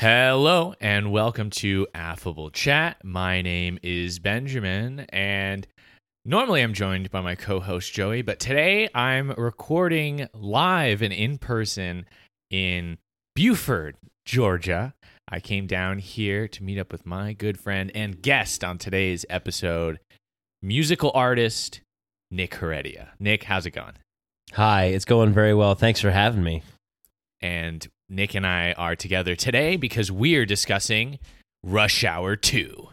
Hello and welcome to Affable Chat. My name is Benjamin, and normally I'm joined by my co host Joey, but today I'm recording live and in person in Buford, Georgia. I came down here to meet up with my good friend and guest on today's episode, musical artist Nick Heredia. Nick, how's it going? Hi, it's going very well. Thanks for having me. And Nick and I are together today because we're discussing Rush Hour 2.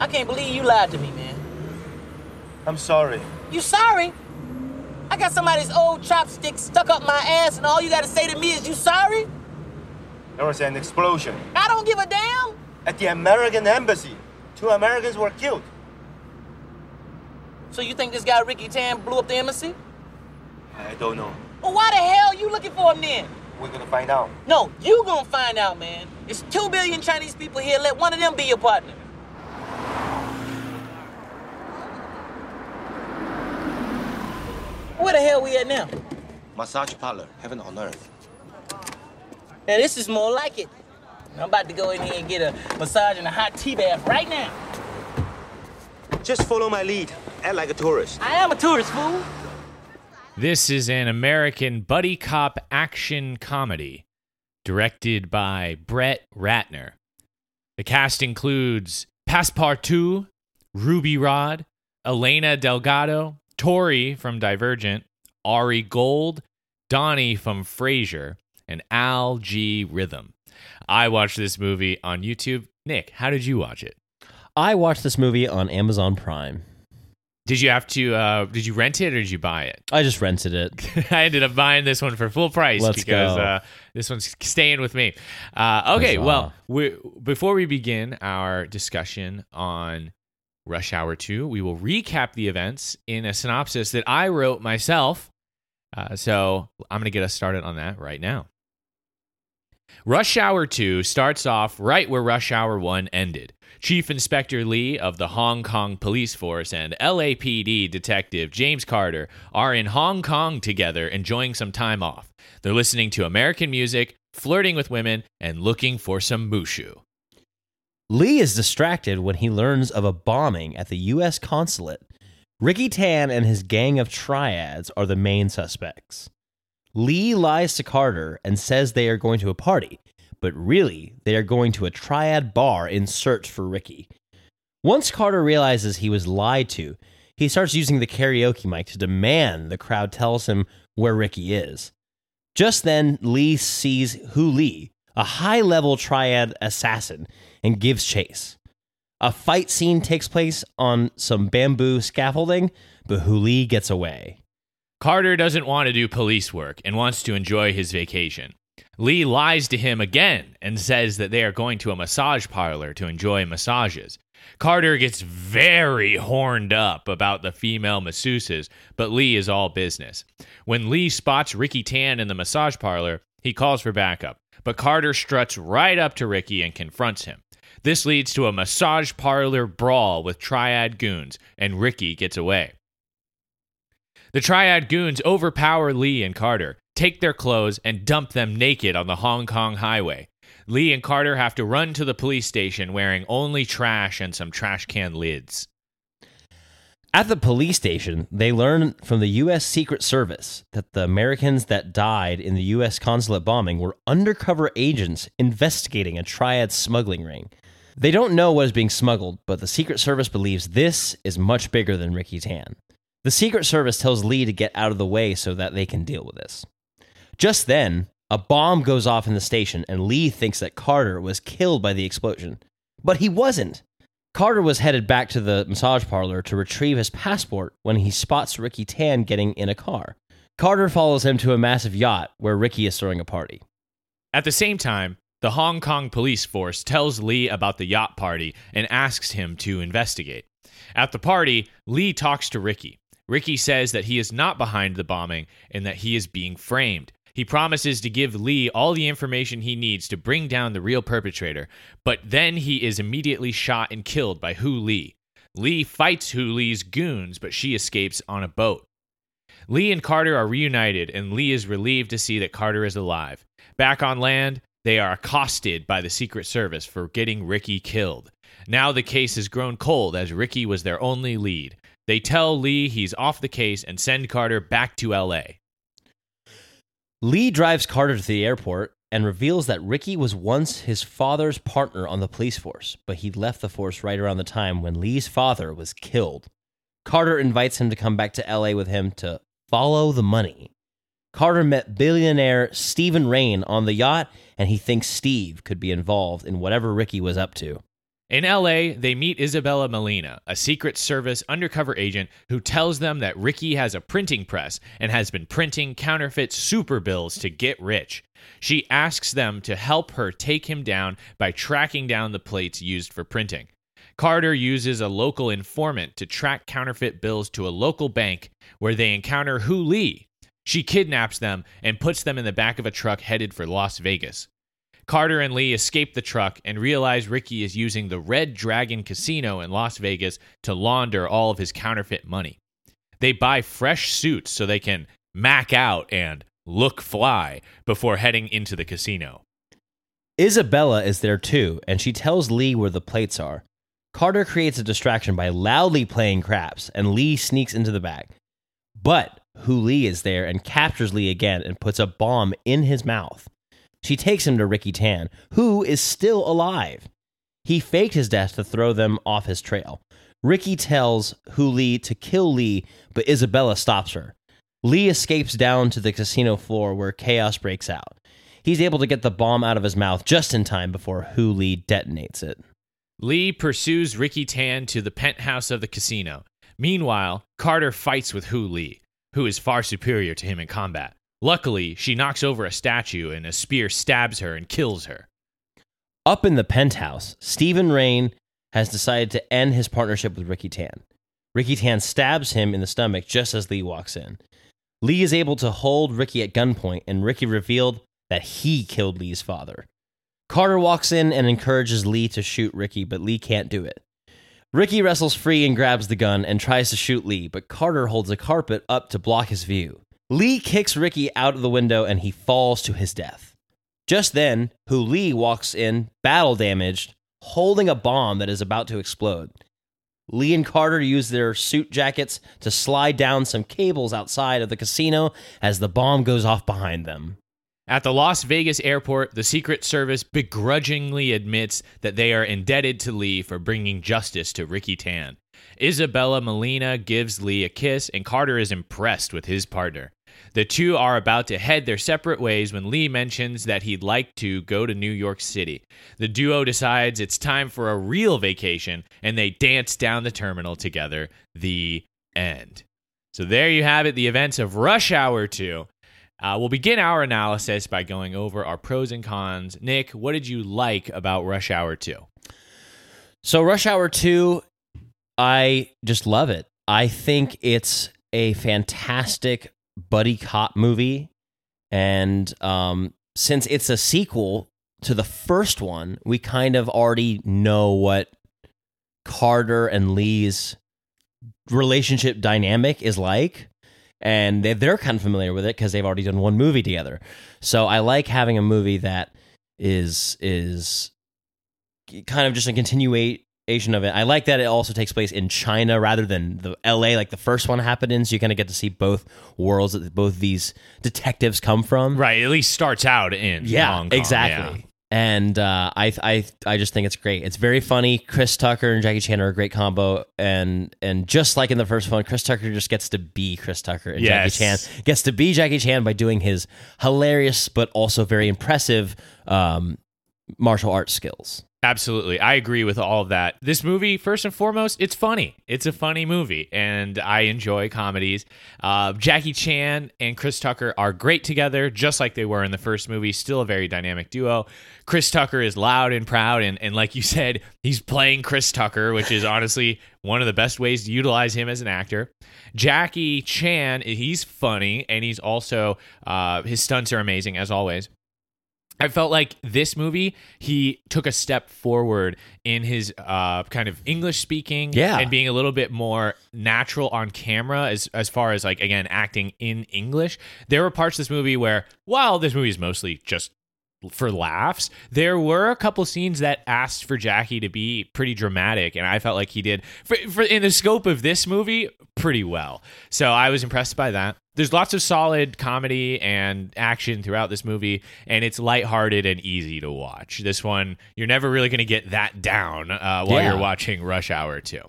I can't believe you lied to me, man. I'm sorry. You sorry? I got somebody's old chopstick stuck up my ass, and all you gotta say to me is you sorry? There was an explosion I don't give a damn. at the American embassy. Two Americans were killed. So you think this guy Ricky Tan blew up the embassy? I don't know. Well, why the hell are you looking for him then? We're gonna find out. No, you gonna find out, man. It's two billion Chinese people here. Let one of them be your partner. Where the hell we at now? Massage parlor, heaven on earth. Now this is more like it. I'm about to go in here and get a massage and a hot tea bath right now. Just follow my lead. Act like a tourist. I am a tourist, fool. This is an American buddy cop action comedy directed by Brett Ratner. The cast includes Passepartout, Ruby Rod, Elena Delgado, Tori from Divergent, Ari Gold, Donnie from Frasier, and Al G. Rhythm. I watched this movie on YouTube. Nick, how did you watch it? I watched this movie on Amazon Prime. Did you have to? Uh, did you rent it or did you buy it? I just rented it. I ended up buying this one for full price Let's because go. uh, this one's staying with me. Uh, okay, Huzzah. well, we, before we begin our discussion on Rush Hour 2, we will recap the events in a synopsis that I wrote myself. Uh, so I'm going to get us started on that right now. Rush Hour 2 starts off right where Rush Hour 1 ended. Chief Inspector Lee of the Hong Kong Police Force and LAPD Detective James Carter are in Hong Kong together enjoying some time off. They're listening to American music, flirting with women, and looking for some mushu. Lee is distracted when he learns of a bombing at the U.S. consulate. Ricky Tan and his gang of triads are the main suspects. Lee lies to Carter and says they are going to a party, but really, they are going to a triad bar in search for Ricky. Once Carter realizes he was lied to, he starts using the karaoke mic to demand the crowd tells him where Ricky is. Just then, Lee sees Hu Lee, a high level triad assassin, and gives chase. A fight scene takes place on some bamboo scaffolding, but Hu Lee gets away. Carter doesn't want to do police work and wants to enjoy his vacation. Lee lies to him again and says that they are going to a massage parlor to enjoy massages. Carter gets very horned up about the female masseuses, but Lee is all business. When Lee spots Ricky Tan in the massage parlor, he calls for backup, but Carter struts right up to Ricky and confronts him. This leads to a massage parlor brawl with triad goons, and Ricky gets away. The Triad goons overpower Lee and Carter, take their clothes, and dump them naked on the Hong Kong highway. Lee and Carter have to run to the police station wearing only trash and some trash can lids. At the police station, they learn from the U.S. Secret Service that the Americans that died in the U.S. consulate bombing were undercover agents investigating a triad smuggling ring. They don't know what is being smuggled, but the Secret Service believes this is much bigger than Ricky Tan. The Secret Service tells Lee to get out of the way so that they can deal with this. Just then, a bomb goes off in the station, and Lee thinks that Carter was killed by the explosion. But he wasn't. Carter was headed back to the massage parlor to retrieve his passport when he spots Ricky Tan getting in a car. Carter follows him to a massive yacht where Ricky is throwing a party. At the same time, the Hong Kong police force tells Lee about the yacht party and asks him to investigate. At the party, Lee talks to Ricky. Ricky says that he is not behind the bombing and that he is being framed. He promises to give Lee all the information he needs to bring down the real perpetrator, but then he is immediately shot and killed by Hu Lee. Lee fights Hu Lee's goons, but she escapes on a boat. Lee and Carter are reunited, and Lee is relieved to see that Carter is alive. Back on land, they are accosted by the Secret Service for getting Ricky killed. Now the case has grown cold as Ricky was their only lead. They tell Lee he's off the case and send Carter back to LA. Lee drives Carter to the airport and reveals that Ricky was once his father's partner on the police force, but he left the force right around the time when Lee's father was killed. Carter invites him to come back to LA with him to follow the money. Carter met billionaire Steven Reign on the yacht, and he thinks Steve could be involved in whatever Ricky was up to. In LA, they meet Isabella Molina, a Secret Service undercover agent who tells them that Ricky has a printing press and has been printing counterfeit super bills to get rich. She asks them to help her take him down by tracking down the plates used for printing. Carter uses a local informant to track counterfeit bills to a local bank where they encounter Hu Lee. She kidnaps them and puts them in the back of a truck headed for Las Vegas. Carter and Lee escape the truck and realize Ricky is using the Red Dragon Casino in Las Vegas to launder all of his counterfeit money. They buy fresh suits so they can mac out and look fly before heading into the casino. Isabella is there too, and she tells Lee where the plates are. Carter creates a distraction by loudly playing craps, and Lee sneaks into the back. But Hu Lee is there and captures Lee again and puts a bomb in his mouth. She takes him to Ricky Tan, who is still alive. He faked his death to throw them off his trail. Ricky tells Hu Lee to kill Lee, but Isabella stops her. Lee escapes down to the casino floor where chaos breaks out. He's able to get the bomb out of his mouth just in time before Hu Lee detonates it. Lee pursues Ricky Tan to the penthouse of the casino. Meanwhile, Carter fights with Hu Lee, who is far superior to him in combat. Luckily, she knocks over a statue and a spear stabs her and kills her. Up in the penthouse, Steven Reign has decided to end his partnership with Ricky Tan. Ricky Tan stabs him in the stomach just as Lee walks in. Lee is able to hold Ricky at gunpoint, and Ricky revealed that he killed Lee's father. Carter walks in and encourages Lee to shoot Ricky, but Lee can't do it. Ricky wrestles free and grabs the gun and tries to shoot Lee, but Carter holds a carpet up to block his view. Lee kicks Ricky out of the window and he falls to his death. Just then, Hu Lee walks in, battle damaged, holding a bomb that is about to explode. Lee and Carter use their suit jackets to slide down some cables outside of the casino as the bomb goes off behind them. At the Las Vegas airport, the Secret Service begrudgingly admits that they are indebted to Lee for bringing justice to Ricky Tan. Isabella Molina gives Lee a kiss, and Carter is impressed with his partner. The two are about to head their separate ways when Lee mentions that he'd like to go to New York City. The duo decides it's time for a real vacation and they dance down the terminal together. The end. So there you have it, the events of Rush Hour 2. Uh, we'll begin our analysis by going over our pros and cons. Nick, what did you like about Rush Hour 2? So, Rush Hour 2, I just love it. I think it's a fantastic buddy cop movie. And um, since it's a sequel to the first one, we kind of already know what Carter and Lee's relationship dynamic is like. And they- they're kind of familiar with it because they've already done one movie together. So I like having a movie that is is kind of just a continuate of it. I like that it also takes place in China rather than the LA like the first one happened in. So you kind of get to see both worlds that both these detectives come from. Right, at least starts out in Yeah, Hong Kong, exactly. yeah. And uh, I, I, I just think it's great. It's very funny. Chris Tucker and Jackie Chan are a great combo, and and just like in the first one, Chris Tucker just gets to be Chris Tucker, and Yes. Jackie Chan gets to be Jackie Chan by doing his hilarious but also very impressive um, martial arts skills. Absolutely. I agree with all of that. This movie, first and foremost, it's funny. It's a funny movie, and I enjoy comedies. Uh, Jackie Chan and Chris Tucker are great together, just like they were in the first movie. Still a very dynamic duo. Chris Tucker is loud and proud, and, and like you said, he's playing Chris Tucker, which is honestly one of the best ways to utilize him as an actor. Jackie Chan, he's funny, and he's also, uh, his stunts are amazing, as always. I felt like this movie, he took a step forward in his uh, kind of English speaking Yeah. and being a little bit more natural on camera as, as far as like, again, acting in English. There were parts of this movie where, while this movie is mostly just for laughs. There were a couple scenes that asked for Jackie to be pretty dramatic, and I felt like he did for, for in the scope of this movie pretty well. So I was impressed by that. There's lots of solid comedy and action throughout this movie, and it's lighthearted and easy to watch. This one, you're never really going to get that down uh, while Yeah. you're watching Rush Hour 2.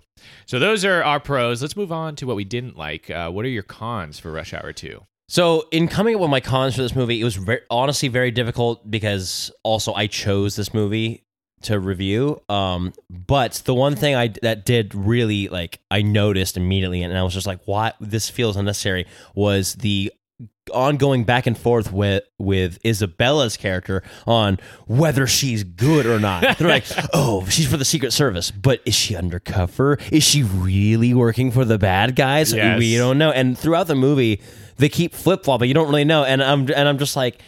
So those are our pros. Let's move on to what we didn't like. Uh, what are your cons for Rush Hour 2? So, in coming up with my cons for this movie, it was very, honestly very difficult because also I chose this movie to review. Um, but the one thing I that did really like I noticed immediately, and I was just like, "Why this feels unnecessary?" Was the ongoing back and forth with with Isabella's character on whether she's good or not. They're like, "Oh, she's for the Secret Service, but is she undercover? Is she really working for the bad guys? Yes. We don't know." And throughout the movie, they keep flip flopping. You don't really know, and I'm and I'm just like.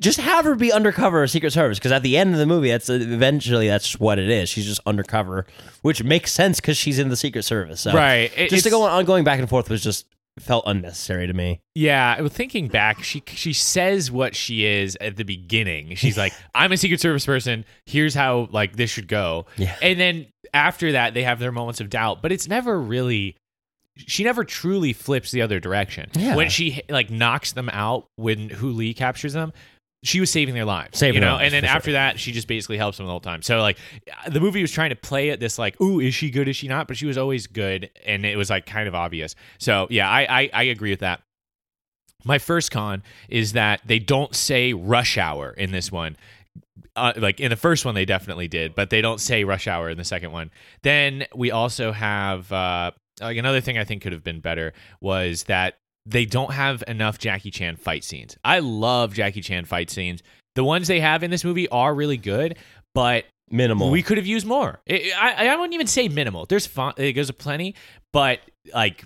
Just have her be undercover Secret Service because at the end of the movie, that's eventually that's what it is. She's just undercover, which makes sense because she's in the Secret Service. So Right. It- just to go on going back and forth was just felt unnecessary to me. Yeah, thinking back, she she says what she is at the beginning. She's like, "I'm a Secret Service person. Here's how like this should go." Yeah. And then after that, they have their moments of doubt, but it's never really. She never truly flips the other direction. Yeah. When she like knocks them out when Hu Lee captures them, she was saving their lives. Saving you know, lives, and then for sure. after that, she just basically helps them the whole time. So like, the movie was trying to play at this like, "Ooh, is she good? Is she not?" But she was always good, and it was like kind of obvious. So yeah, I I, I agree with that. My first con is that they don't say rush hour in this one. Uh, like in the first one, they definitely did, but they don't say rush hour in the second one. Then we also have uh, like another thing I think could have been better was that they don't have enough Jackie Chan fight scenes. I love Jackie Chan fight scenes. The ones they have in this movie are really good, but Minimal. we could have used more. I, I, I wouldn't even say minimal. There's fun, there's a plenty, but like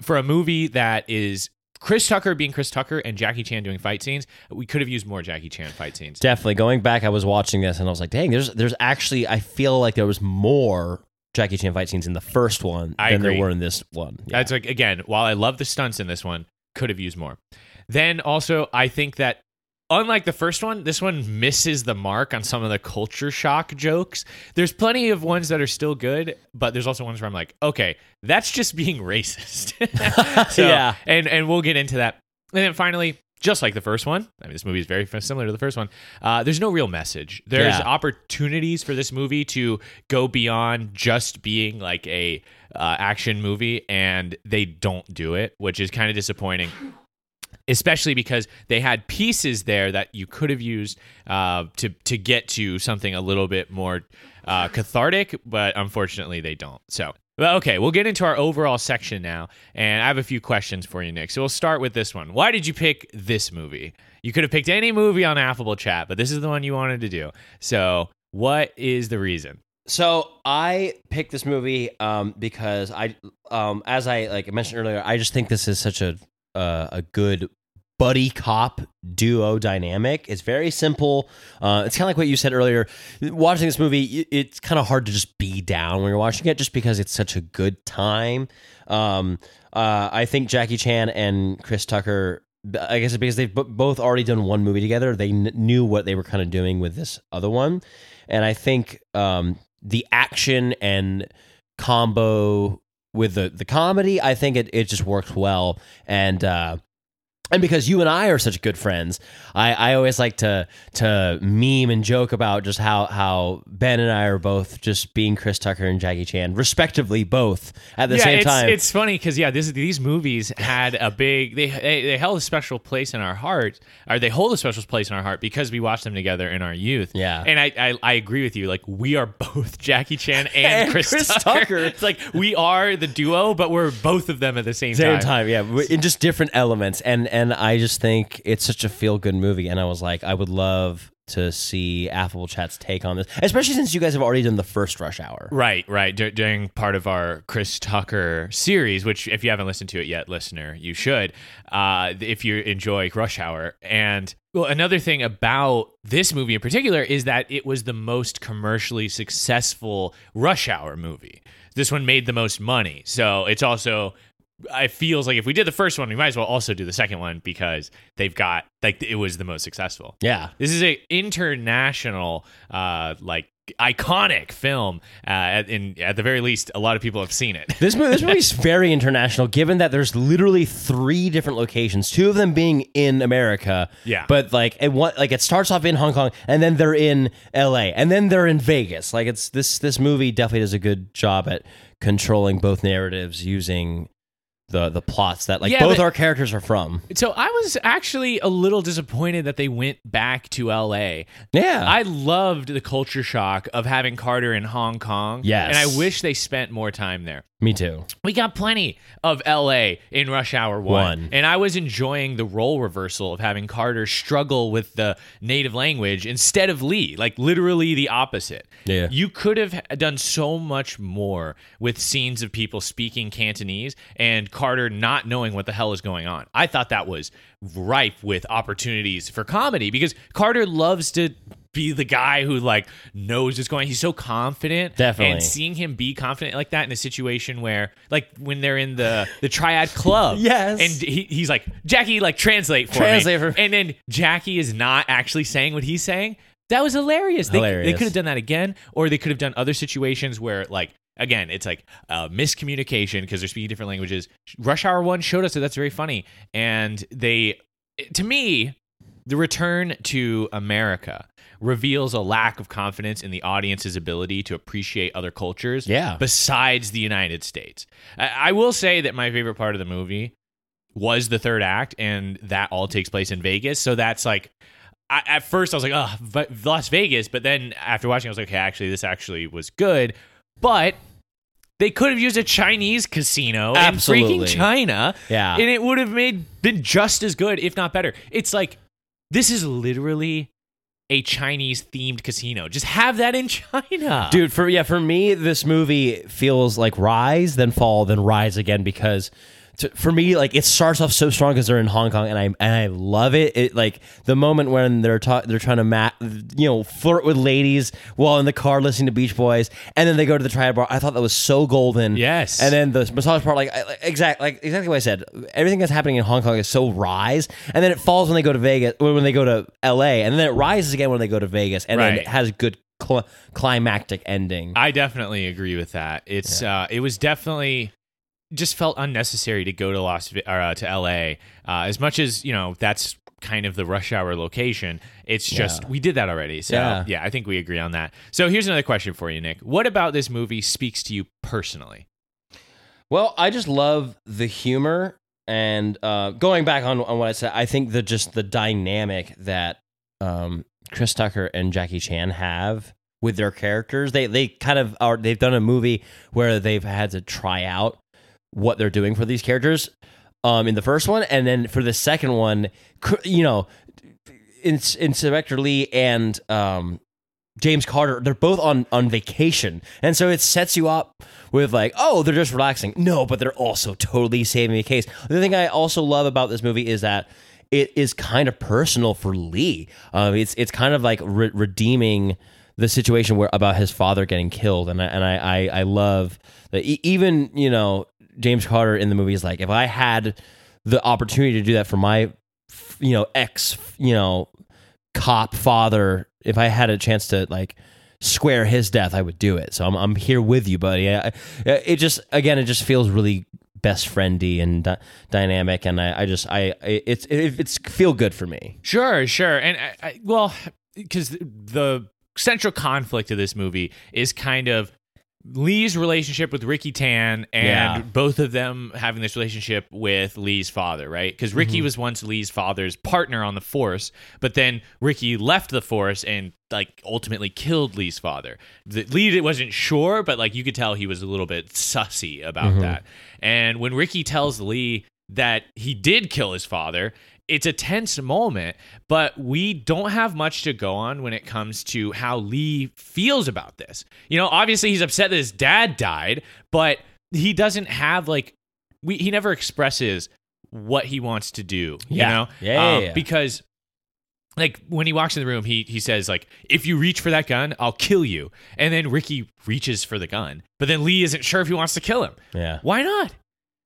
for a movie that is Chris Tucker being Chris Tucker and Jackie Chan doing fight scenes, we could have used more Jackie Chan fight scenes. Definitely. Going back, I was watching this and I was like, dang, there's there's actually I feel like there was more Jackie Chan fight scenes in the first one I than agree. there were in this one. Yeah. That's like again, while I love the stunts in this one, could have used more. Then also, I think that unlike the first one, this one misses the mark on some of the culture shock jokes. There's plenty of ones that are still good, but there's also ones where I'm like, okay, that's just being racist. so, Yeah. and and we'll get into that. And then finally. Just like the first one, I mean, this movie is very similar to the first one. Uh, there's no real message. There's Yeah. opportunities for this movie to go beyond just being like a uh, action movie, and they don't do it, which is kind of disappointing. Especially because they had pieces there that you could have used uh, to to get to something a little bit more uh, cathartic, but unfortunately they don't. So, well, okay, we'll get into our overall section now, and I have a few questions for you, Nick. So we'll start with this one. Why did you pick this movie? You could have picked any movie on Affable Chat, but this is the one you wanted to do. So, what is the reason? So I picked this movie um, because I, um, as I like mentioned earlier, I just think this is such a uh, a good buddy cop duo dynamic. It's very simple. Uh, it's kind of like what you said earlier. Watching this movie, it's kind of hard to just be down when you're watching it, just because it's such a good time. Um, uh, I think Jackie Chan and Chris Tucker. I guess it's because they've bo- both already done one movie together. They kn- knew what they were kind of doing with this other one, and I think um, the action and combo with the the comedy, I think it, it just works well. And uh, and because you and I are such good friends, I, I always like to to meme and joke about just how how Ben and I are both just being Chris Tucker and Jackie Chan, respectively, both at the yeah, same it's, time. It's funny because yeah, this, these movies had a big they, they they held a special place in our heart, or they hold a special place in our heart because we watched them together in our youth. Yeah. and I I, I agree with you. Like we are both Jackie Chan and, And Chris, Chris Tucker. Tucker. It's like we are the duo, but we're both of them at the same, same time. time, yeah, in just different elements, and and I just think it's such a feel good movie, and I was like, I would love to see Affable Chat's take on this, especially since you guys have already done the first Rush Hour. Right, right. Dur- during part of our Chris Tucker series, which if you haven't listened to it yet, listener, you should. Uh, if you enjoy Rush Hour, and well, another thing about this movie in particular is that it was the most commercially successful Rush Hour movie. This one made the most money, so it's also it feels like if we did the first one, we might as well also do the second one because they've got like it was the most successful. Yeah. This is a international, uh, like iconic film. Uh, at, in at the very least, a lot of people have seen it. This movie, this movie's very international, given that there's literally three different locations. Two of them being in America, Yeah. But like it, what, like it starts off in Hong Kong, and then they're in L.A., and then they're in Vegas. Like it's this this movie definitely does a good job at controlling both narratives using the the plots that like Yeah, both but- our characters are from. So I was actually a little disappointed that they went back to L.A. Yeah, I loved the culture shock of having Carter in Hong Kong. Yes. and I wish they spent more time there. Me too. We got plenty of LA in Rush Hour 1. One. And I was enjoying the role reversal of having Carter struggle with the native language instead of Lee, like literally the opposite. Yeah. You could have done so much more with scenes of people speaking Cantonese and Carter not knowing what the hell is going on. I thought that was ripe with opportunities for comedy because Carter loves to be the guy who like knows what's going. He's so confident, Definitely. and seeing him be confident like that in a situation where, like, when they're in the the triad club, Yes. and he, he's like, Jackie, like, translate for Translate me, for- and then Jackie is not actually saying what he's saying. That was hilarious. They, Hilarious. they could have done that again, or they could have done other situations where, like, again, it's like uh, miscommunication because they're speaking different languages. Rush Hour One showed us that that's very funny, and they, to me, the return to America reveals a lack of confidence in the audience's ability to appreciate other cultures Yeah. besides the United States. I, I will say that my favorite part of the movie was the third act, and that all takes place in Vegas. So that's like, I, at first I was like, oh, but Las Vegas. But then after watching, I was like, okay, actually, this actually was good. But they could have used a Chinese casino Absolutely. in freaking China. Yeah. And it would have made been just as good, if not better. It's like this is literally a Chinese themed casino. Just have that in China. Dude, for yeah, for me, this movie feels like rise, then fall, then rise again because to, for me, like it starts off so strong because they're in Hong Kong, and I and I love it. It like the moment when they're ta- they're trying to ma- you know flirt with ladies while in the car listening to Beach Boys, and then they go to the triad bar. I thought that was so golden. Yes. and then the massage part, like I- like, exact like exactly what I said. Everything that's happening in Hong Kong is so rise, and then it falls when they go to Vegas, when they go to L.A., and then it rises again when they go to Vegas, and then it has a good cl- climactic ending. I definitely agree with that. It's uh, it was definitely just felt unnecessary to go to Las or, uh, to L.A. Uh, as much as you know that's kind of the rush hour location. It's just Yeah. we did that already. So Yeah. yeah, I think we agree on that. So here's another question for you, Nick. What about this movie speaks to you personally? Well, I just love the humor and uh, going back on, on what I said, I think that just the dynamic that um, Chris Tucker and Jackie Chan have with their characters. They they kind of are they've done a movie where they've had to try out what they're doing for these characters um, in the first one, and then for the second one, you know, in Inspector Lee and um, James Carter, they're both on on vacation, and so it sets you up with like, oh, they're just relaxing. No, but they're also totally saving the case. The thing I also love about this movie is that it is kind of personal for Lee. Uh, it's it's kind of like re- redeeming the situation where about his father getting killed, and I, and I I, I love that even you know James Carter in the movie is like, if I had the opportunity to do that for my you know ex you know cop father if i had a chance to like square his death i would do it. So i'm, I'm here with you buddy. I, it just again it just feels really best friendy and dy- dynamic and i, I just i I- it's it, it's feel good for me. Sure, sure. And I, I, well, because the central conflict of this movie is kind of Lee's relationship with Ricky Tan and Yeah. both of them having this relationship with Lee's father, right? Because Ricky Mm-hmm. was once Lee's father's partner on the force, but then Ricky left the force and like ultimately killed Lee's father. The, Lee wasn't sure, but like you could tell he was a little bit sussy about Mm-hmm. that. And when Ricky tells Lee that he did kill his father, it's a tense moment, but we don't have much to go on when it comes to how Lee feels about this. You know, obviously he's upset that his dad died, but he doesn't have like we he never expresses what he wants to do, you Yeah. know? Yeah, Um, yeah. because like when he walks in the room, he he says like, "If you reach for that gun, I'll kill you." And then Ricky reaches for the gun, but then Lee isn't sure if he wants to kill him. yeah Why not?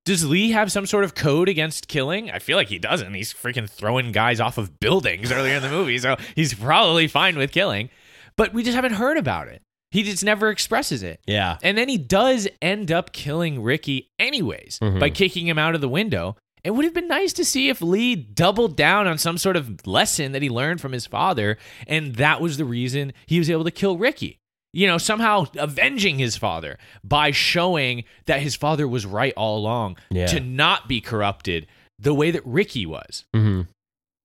Does Lee have some sort of code against killing? I feel like he doesn't. He's freaking throwing guys off of buildings earlier in the movie, so he's probably fine with killing. But we just haven't heard about it. He just never expresses it. Yeah. And then he does end up killing Ricky anyways mm-hmm. by kicking him out of the window. It would have been nice to see if Lee doubled down on some sort of lesson that he learned from his father, and that was the reason he was able to kill Ricky. You know, somehow avenging his father by showing that his father was right all along Yeah. to not be corrupted the way that Ricky was hmm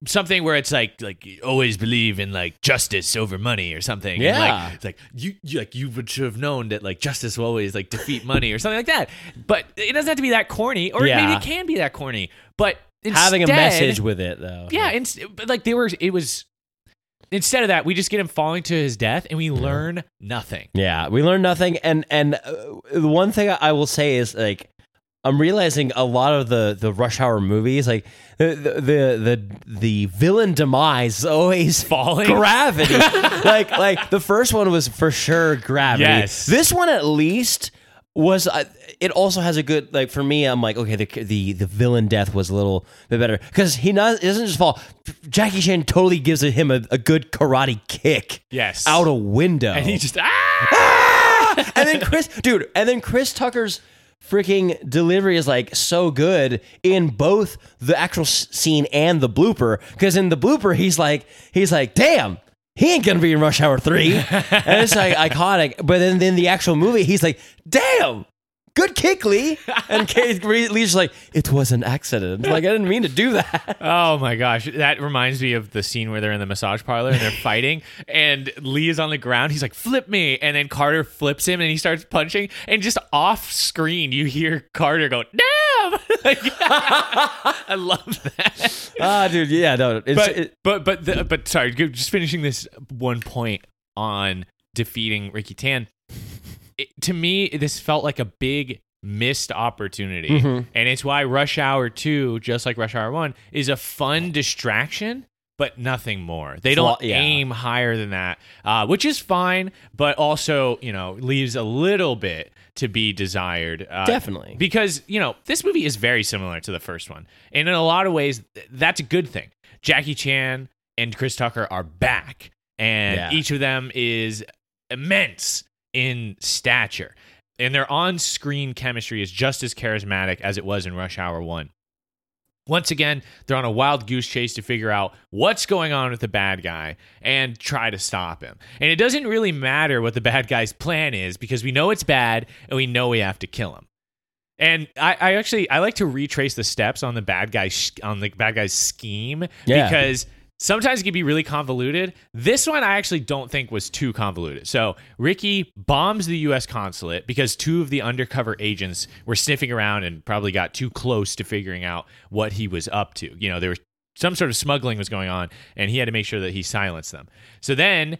something where it's like like always believe in like justice over money or something. Yeah. like, it's like you, you like you would should have known that like justice will always like defeat money or something like that. But it doesn't have to be that corny, or maybe it can be that corny. But Having a message with it though. yeah, and like they were, it was instead of that, we just get him falling to his death, and we learn nothing. Yeah, we learn nothing, and and uh, the one thing I will say is like I'm realizing a lot of the the Rush Hour movies, like the the the the, the villain demise is always Falling? gravity. like like the first one was for sure gravity. Yes. this one at least was. Uh, it also has a good like for me. I'm like okay, the the the villain death was a little bit better because he not, doesn't just fall. Jackie Chan totally gives him a, a good karate kick. Yes. out a window, And he just ah! and then Chris, dude, and then Chris Tucker's freaking delivery is like so good in both the actual s- scene and the blooper. Because in the blooper, he's like, he's like, damn. He ain't gonna be in Rush Hour three, and it's like iconic. But then, in the actual movie, he's like, "Damn, good kick, Lee." And Kate- Lee's just like, "It was an accident. Like I didn't mean to do that." Oh my gosh, that reminds me of the scene where they're in the massage parlor and they're fighting, and Lee is on the ground. He's like, "Flip me!" and then Carter flips him, and he starts punching. And just off screen, you hear Carter go, "Damn!" Like, I love that. Ah, dude, yeah, no, it's But it- but but the, but sorry, just finishing this one point on defeating Ricky Tan. It, to me, this felt like a big missed opportunity, Mm-hmm. and it's why Rush Hour Two, just like Rush Hour One, is a fun distraction. But nothing more. They don't yeah. aim higher than that, uh, which is fine. But also, you know, leaves a little bit to be desired. Uh, Definitely. because you know this movie is very similar to the first one, and in a lot of ways, th- that's a good thing. Jackie Chan and Chris Tucker are back, and Yeah. each of them is immense in stature, and their on-screen chemistry is just as charismatic as it was in Rush Hour One. Once again, they're on a wild goose chase to figure out what's going on with the bad guy and try to stop him. And it doesn't really matter what the bad guy's plan is because we know it's bad and we know we have to kill him. And I, I actually I like to retrace the steps on the bad guy sh- on the bad guy's scheme Yeah. because sometimes it can be really convoluted. This one I actually don't think was too convoluted. So Ricky bombs the U.S. consulate because two of the undercover agents were sniffing around and probably got too close to figuring out what he was up to. You know, there was some sort of smuggling was going on, and he had to make sure that he silenced them. So then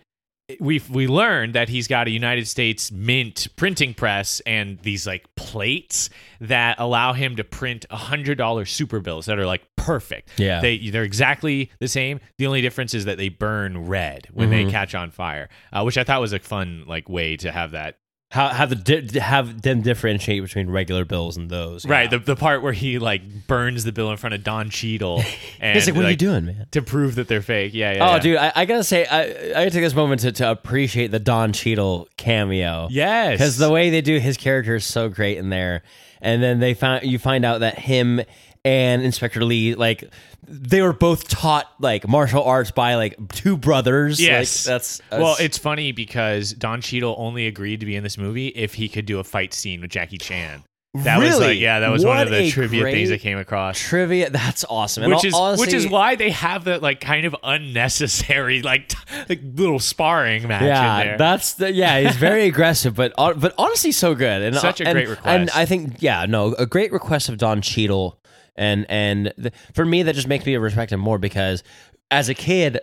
we we learned that he's got a United States Mint printing press and these like plates that allow him to print hundred dollar super bills that are like perfect. Yeah. they they're exactly the same. The only difference is that they burn red when they catch on fire, uh, which I thought was a fun like way to have that. How have the di- have them differentiate between regular bills and those? Right, the the part where he like burns the bill in front of Don Cheadle, and He's like, "What are you doing, man?" to prove that they're fake? Yeah, yeah. Oh, yeah. dude, I, I gotta say, I, I gotta take this moment to, to appreciate the Don Cheadle cameo. Yes, because the way they do his character is so great in there, and then they found you find out that him and Inspector Lee like they were both taught like martial arts by like two brothers. Like, Yes, that's, uh, well. It's funny because Don Cheadle only agreed to be in this movie if he could do a fight scene with Jackie Chan. That was Really? like, yeah, that was one of the trivia things I came across. trivia. That's awesome. And Which is honestly, which is why they have that like kind of unnecessary like t- like little sparring match in Yeah, there. that's the yeah. He's very aggressive, but hon- but honestly, so good and Such uh, a and- great request. And. I think yeah, no, a great request of Don Cheadle, and and th- for me that just makes me respect him more because as a kid.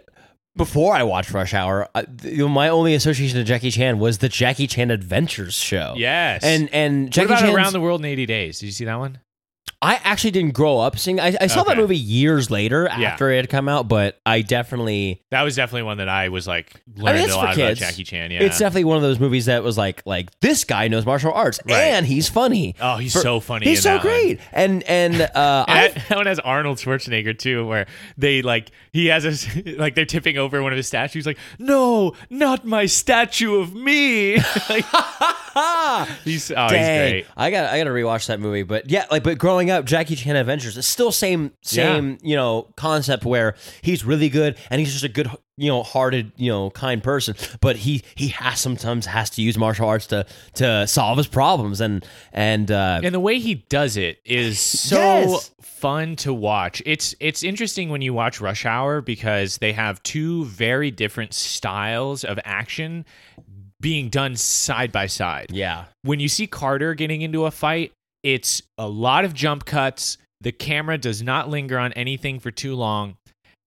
Before I watched Rush Hour, I, my only association to Jackie Chan was the Jackie Chan Adventures show. yes. and and what Jackie about Chan's, Around the World in 80 Days? Did you see that one? I actually didn't grow up seeing. I, I saw that movie years later Yeah. after it had come out, but I definitely. That was definitely one that I was like learned it's a for lot kids. about Jackie Chan. Yeah, It's definitely one of those movies that was like, like this guy knows martial arts Right. and he's funny. Oh, he's For- so funny. He's in so that one. great, and and uh, And I that, that one has Arnold Schwarzenegger too, where they like he has a like they're tipping over one of his statues, like no, not my statue of me. like, he's oh, he's Dang. great. I got I got to rewatch that movie, but yeah, like but growing up, Jackie Chan Adventures, it's still same same you know concept where he's really good and he's just a good you know hearted you know kind person, but he he has sometimes has to use martial arts to to solve his problems and and uh, And the way he does it is so Yes. fun to watch. It's it's interesting when you watch Rush Hour because they have two very different styles of action being done side by side. yeah when you see Carter getting into a fight, it's a lot of jump cuts. The camera does not linger on anything for too long.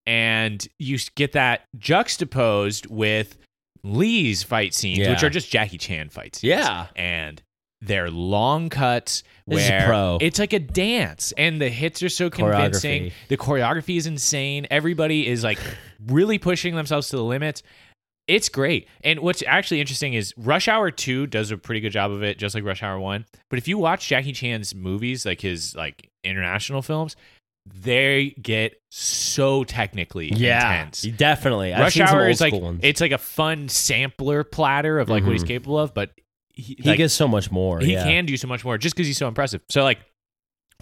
And you get that juxtaposed with Lee's fight scenes, which are just Jackie Chan fight scenes. Yeah. And they're long cuts This is where pro. it's like a dance and the hits are so convincing. Choreography. The choreography is insane. Everybody is like really pushing themselves to the limits. It's great. And what's actually interesting is Rush Hour 2 does a pretty good job of it, just like Rush Hour 1. But if you watch Jackie Chan's movies, like his like international films, they get so technically yeah, intense. definitely. Rush Hour is like ones. it's like a fun sampler platter of like what he's Mhm. capable of, but he, he like, gets so much more. he yeah. can do so much more just because he's so impressive. So like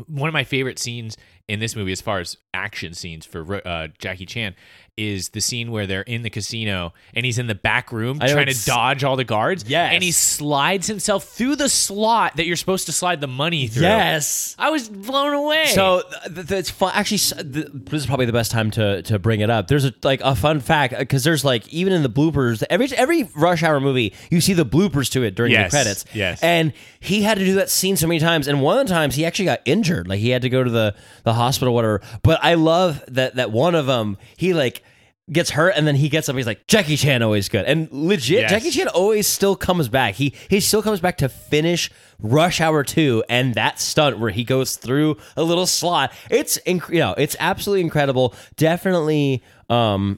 one of my favorite scenes in this movie, as far as action scenes for uh, Jackie Chan, is the scene where they're in the casino and he's in the back room I trying to dodge all the guards. Yes. and he slides himself through the slot that you're supposed to slide the money through. Yes. I was blown away. So th- th- it's fun. Actually, th- this is probably the best time to to bring it up. There's a like a fun fact because there's like even in the bloopers, every every Rush Hour movie, you see the bloopers to it during Yes, the credits. yes. and he had to do that scene so many times, and one of the times he actually got injured, like he had to go to the the hospital, whatever. But I love that that one of them he like. Gets hurt and then he gets up. He's like Jackie Chan, always good and legit. Yes. Jackie Chan always still comes back. He he still comes back to finish Rush Hour two and that stunt where he goes through a little slot. It's inc- you know it's absolutely incredible. Definitely um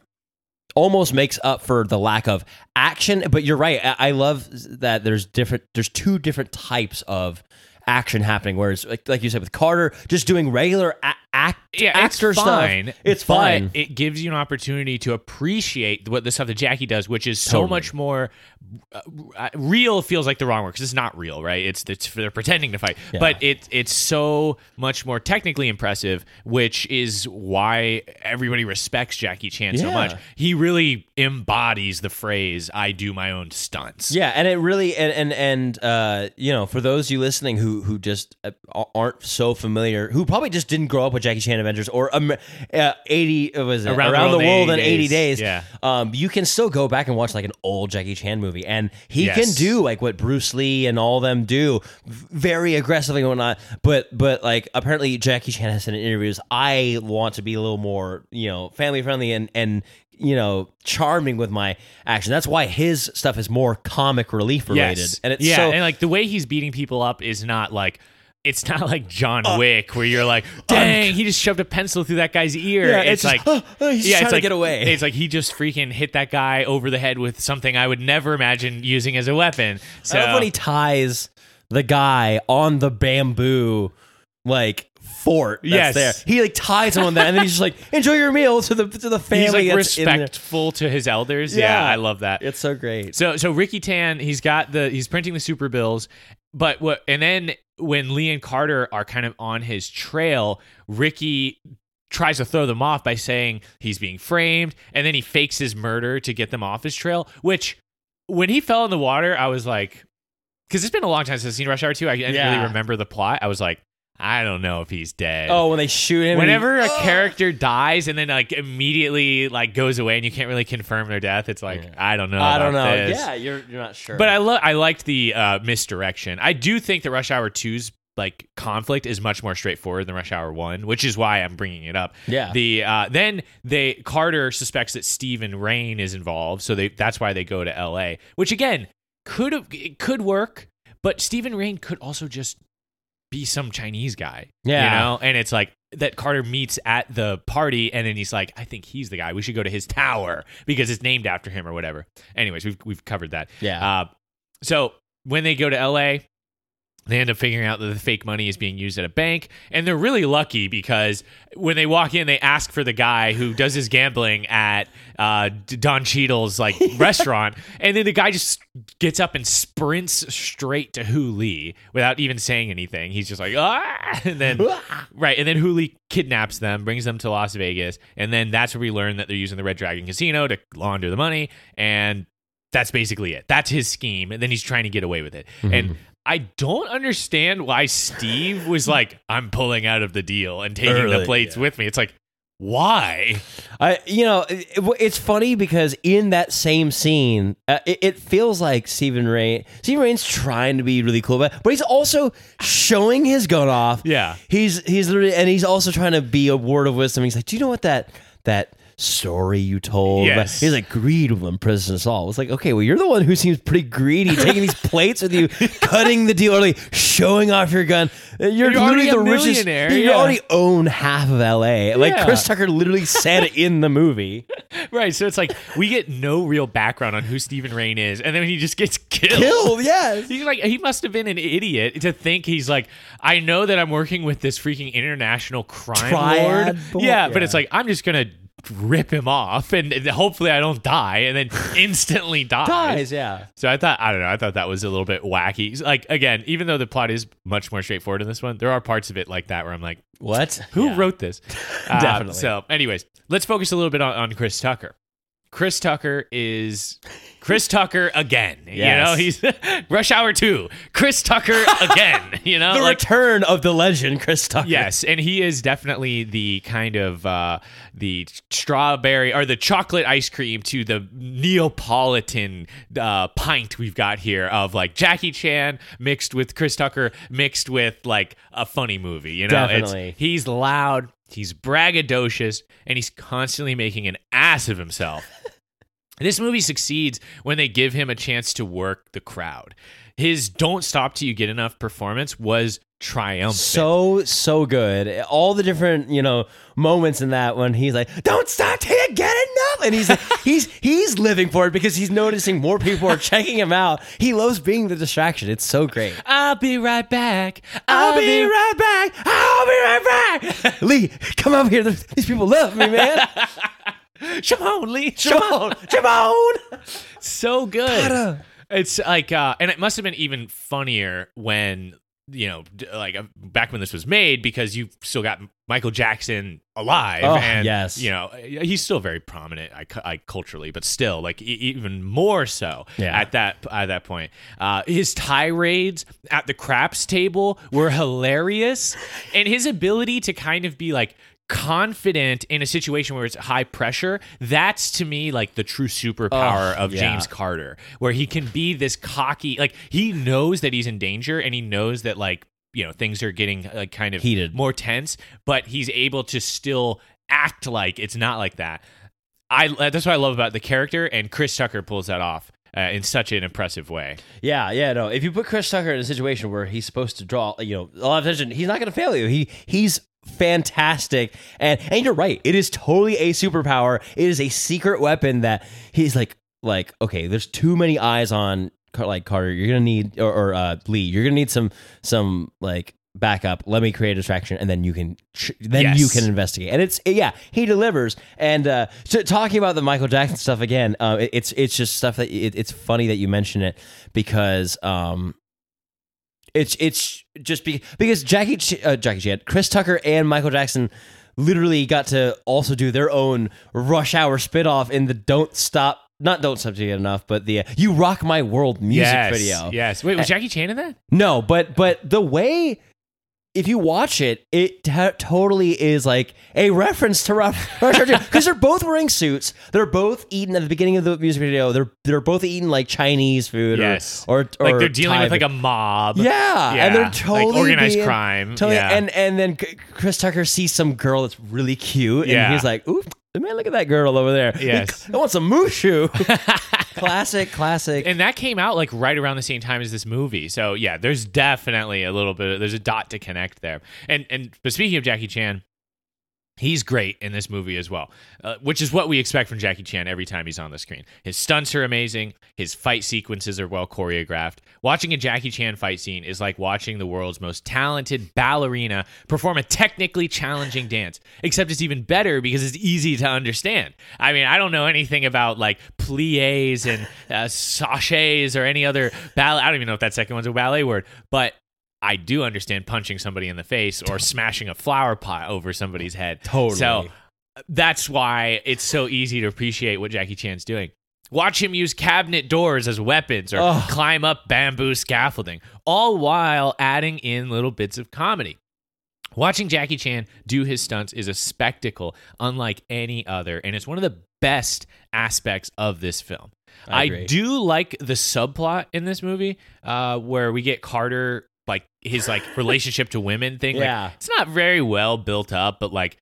almost makes up for the lack of action. But you're right. I, I love that there's different. There's two different types of action happening. Whereas like like you said with Carter, just doing regular a- act yeah, actor it's stuff. fine. It's but fine. It gives you an opportunity to appreciate what the stuff that Jackie does, which is so Totally. much more uh, uh, real. Feels like the wrong word because it's not real, right? It's it's they're pretending to fight, Yeah. but it it's so much more technically impressive, which is why everybody respects Jackie Chan so much. He really embodies the phrase "I do my own stunts." Yeah, and it really and and and uh, you know, for those of you listening who who just uh, aren't so familiar, who probably just didn't grow up with Jackie Chan Adventures or um, uh, eighty uh, was it around, the world in eighty days, Yeah. um, you can still go back and watch like an old Jackie Chan movie, and he Yes. can do like what Bruce Lee and all them do, very aggressively and whatnot. But but like apparently Jackie Chan has said in interviews, I want to be a little more you know family friendly and and you know charming with my action. That's why his stuff is more comic relief related, Yes. and it's yeah, so and like the way he's beating people up is not like it's not like John Uh, Wick where you're like, dang, he just shoved a pencil through that guy's ear. Yeah, it's, it's like just, "Oh, oh, he's yeah, trying it's to like, get away." It's like he just freaking hit that guy over the head with something I would never imagine using as a weapon. So I love when he ties the guy on the bamboo like fort that's Yes. there. He like ties him on that, and then he's just like, "Enjoy your meal" to the to the family. he's like that's in there. respectful to his elders. Yeah. Yeah. I love that. It's so great. So so Ricky Tan, he's got the he's printing the super bills, but what and then when Lee and Carter are kind of on his trail, Ricky tries to throw them off by saying he's being framed, and then he fakes his murder to get them off his trail. Which when he fell in the water, I was like, because it's been a long time since I've seen Rush Hour 2. I didn't Yeah. really remember the plot. I was like, I don't know if he's dead. Oh, when they shoot him, and he- Whenever a character dies and then like immediately like goes away and you can't really confirm their death, it's like I don't know. I don't know. this. Yeah, you're you're not sure. But I lo- I liked the uh, misdirection. I do think that Rush Hour 2's like conflict is much more straightforward than Rush Hour 1, which is why I'm bringing it up. Yeah. The uh, then they Carter suspects that Steven Reign is involved, so they that's why they go to L.A., which again could have it could work, but Steven Reign could also just be some Chinese guy. Yeah. You know? And it's like that Carter meets at the party and then he's like, I think he's the guy. We should go to his tower because it's named after him or whatever. Anyways, we've we've covered that. Yeah. Uh, so when they go to LA, they end up figuring out that the fake money is being used at a bank, and they're really lucky because when they walk in, they ask for the guy who does his gambling at uh, Don Cheadle's like restaurant, and then the guy just gets up and sprints straight to Hu Lee without even saying anything. He's just like ah, and then right, and then Hu Lee kidnaps them, brings them to Las Vegas, and then that's where we learn that they're using the Red Dragon Casino to launder the money, and that's basically it. That's his scheme, and then he's trying to get away with it. And I don't understand why Steve was like, "I'm pulling out of the deal and taking the Early, plates with me." It's like, why? I, you know, it, it's funny because in that same scene, uh, it, it feels like Steven Reign. Steven Reign's trying to be really cool, about, it, but he's also showing his gun off. Yeah. he's he's literally, and he's also trying to be a word of wisdom. He's like, "Do you know what that that?" Story you told Yes. he's like greed will imprison us all it's like okay well you're the one who seems pretty greedy taking these plates with you cutting the deal early showing off your gun you're, You're literally the richest you yeah. already own half of la like Yeah. chris tucker literally said in the movie Right. So it's like we get no real background on who Steven Reign is, and then he just gets killed. killed. Yes. He's like he must have been an idiot to think he's like I know that I'm working with this freaking international crime Triad lord. boy- Yeah, but it's like I'm just gonna rip him off and hopefully I don't die and then instantly die. Dies. Yeah. So I thought I don't know. I thought that was a little bit wacky. Like again, even though the plot is much more straightforward in this one, there are parts of it like that where I'm like, What? who Yeah. wrote this? Uh, Definitely. So, anyways, let's focus a little bit on, on Chris Tucker. Chris Tucker is Chris Tucker again. You know, he's Rush Hour 2. Chris Tucker again. You know, The like return of the legend, Chris Tucker. Yes, and he is definitely the kind of uh, the strawberry or the chocolate ice cream to the Neapolitan uh, pint we've got here of like Jackie Chan mixed with Chris Tucker mixed with like a funny movie. You know, It's- Definitely. he's loud, he's braggadocious, and he's constantly making an ass of himself. This movie succeeds when they give him a chance to work the crowd. His "Don't Stop Till You Get Enough" performance was triumphant. So so good. All the different you know moments in that when he's like, "Don't stop till you get enough," and he's like, he's he's living for it because he's noticing more people are checking him out. He loves being the distraction. It's so great. I'll be right back. I'll be right back. I'll be right back. Lee, come over here. These people love me, man. Shimon Lee. Shimon, Shimon. So good. It's like, uh, and it must have been even funnier when you know, like uh, back when this was made, because you've still got Michael Jackson alive, Oh, and yes. you know he's still very prominent, I, I culturally, but still, like even more so Yeah. at that at that point. Uh, his tirades at the craps table were hilarious, and his ability to kind of be like confident in a situation where it's high pressure that's to me like the true superpower Oh, of yeah. James Carter where he can be this cocky like he knows that he's in danger and he knows that like you know things are getting like kind of Heated. more tense but he's able to still act like it's not like that I that's what I love about the character and Chris Tucker pulls that off uh, in such an impressive way Yeah, yeah, no. If you put Chris Tucker in a situation where he's supposed to draw, you know, a lot of attention, he's not going to fail you. He he's fantastic, and and you're right. It is totally a superpower. It is a secret weapon that he's like like okay. There's too many eyes on like Carter. You're gonna need or, or uh, Lee. You're gonna need some some like backup. Let me create a distraction, and then you can then Yes. you can investigate. And it's yeah, he delivers. And uh, so talking about the Michael Jackson stuff again, uh, it- it's it's just stuff that it, it's funny that you mention it because um, it's it's just be, because Jackie Ch- uh, Jackie Chan, Chris Tucker, and Michael Jackson literally got to also do their own Rush Hour spinoff in the Don't Stop. Not don't stop to get enough, but the uh, "You Rock My World" music yes video. yes wait was Jackie Chan in that No, but but the way if you watch it, it t- totally is like a reference to Rush Rush because they're both wearing suits. They're both eating at the beginning of the music video. They're they're both eating like Chinese food. yes or, or, like they're dealing Thai with like a mob Yeah, Yeah, and they're totally like organized being- crime, Totally, yeah. and and then Chris Tucker sees some girl that's really cute, and Yeah. he's like, "Ooh, man, look at that girl over there. Yes. I want some mushu." classic, classic. and that came out like right around the same time as this movie. So yeah, there's definitely a little bit. There's a dot to connect there. And and but speaking of Jackie Chan, he's great in this movie as well, uh, which is what we expect from Jackie Chan every time he's on the screen. His stunts are amazing. His fight sequences are well choreographed. Watching a Jackie Chan fight scene is like watching the world's most talented ballerina perform a technically challenging dance. Except it's even better because it's easy to understand. I mean, I don't know anything about like plies and uh, sachets or any other ballet. I don't even know if that second one's a ballet word, but I do understand punching somebody in the face or smashing a flower pot over somebody's head. Totally. So that's why it's so easy to appreciate what Jackie Chan's doing. Watch him use cabinet doors as weapons or Ugh. climb up bamboo scaffolding, all while adding in little bits of comedy. Watching Jackie Chan do his stunts is a spectacle unlike any other, and it's one of the best aspects of this film. I I, do like the subplot in this movie, uh, where we get Carter his like relationship to women thing. Like, Yeah. it's not very well built up, but like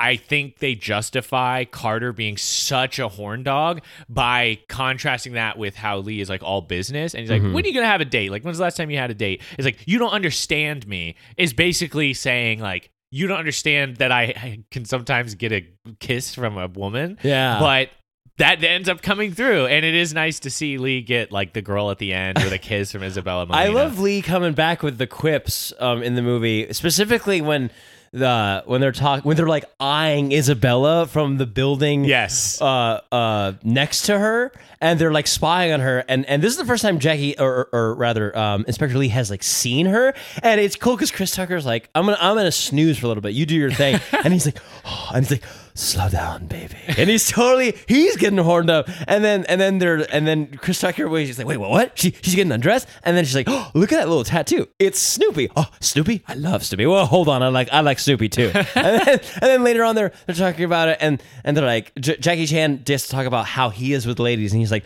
I think they justify Carter being such a horn dog by contrasting that with how Lee is like all business. And he's like, mm-hmm. when are you going to have a date? Like, when's the last time you had a date? It's like, you don't understand me, is basically saying, like, you don't understand that I, I can sometimes get a kiss from a woman. Yeah. But that ends up coming through. And it is nice to see Lee get like the girl at the end with a kiss from Isabella I love Lee coming back with the quips um, in the movie, specifically when the when they're talking when they're like eyeing Isabella from the building. Yes. Uh, uh, next to her, and they're like spying on her, and and this is the first time Jackie, or, or, or rather, um, Inspector Lee has like seen her, and it's cool because Chris Tucker's like, I'm gonna I'm gonna snooze for a little bit, you do your thing, and he's like, oh, and he's like, slow down, baby, and he's totally he's getting horned up, and then and then they're and then Chris Tucker, wait, she's like, wait, what? What? She she's getting undressed, and then she's like, oh, look at that little tattoo, it's Snoopy. Oh, Snoopy, I love Snoopy. Well, hold on, I like I like Snoopy too, and then and then later on they're they're talking about it, and and they're like, J- Jackie Chan just talk about how he is with ladies, and he's like,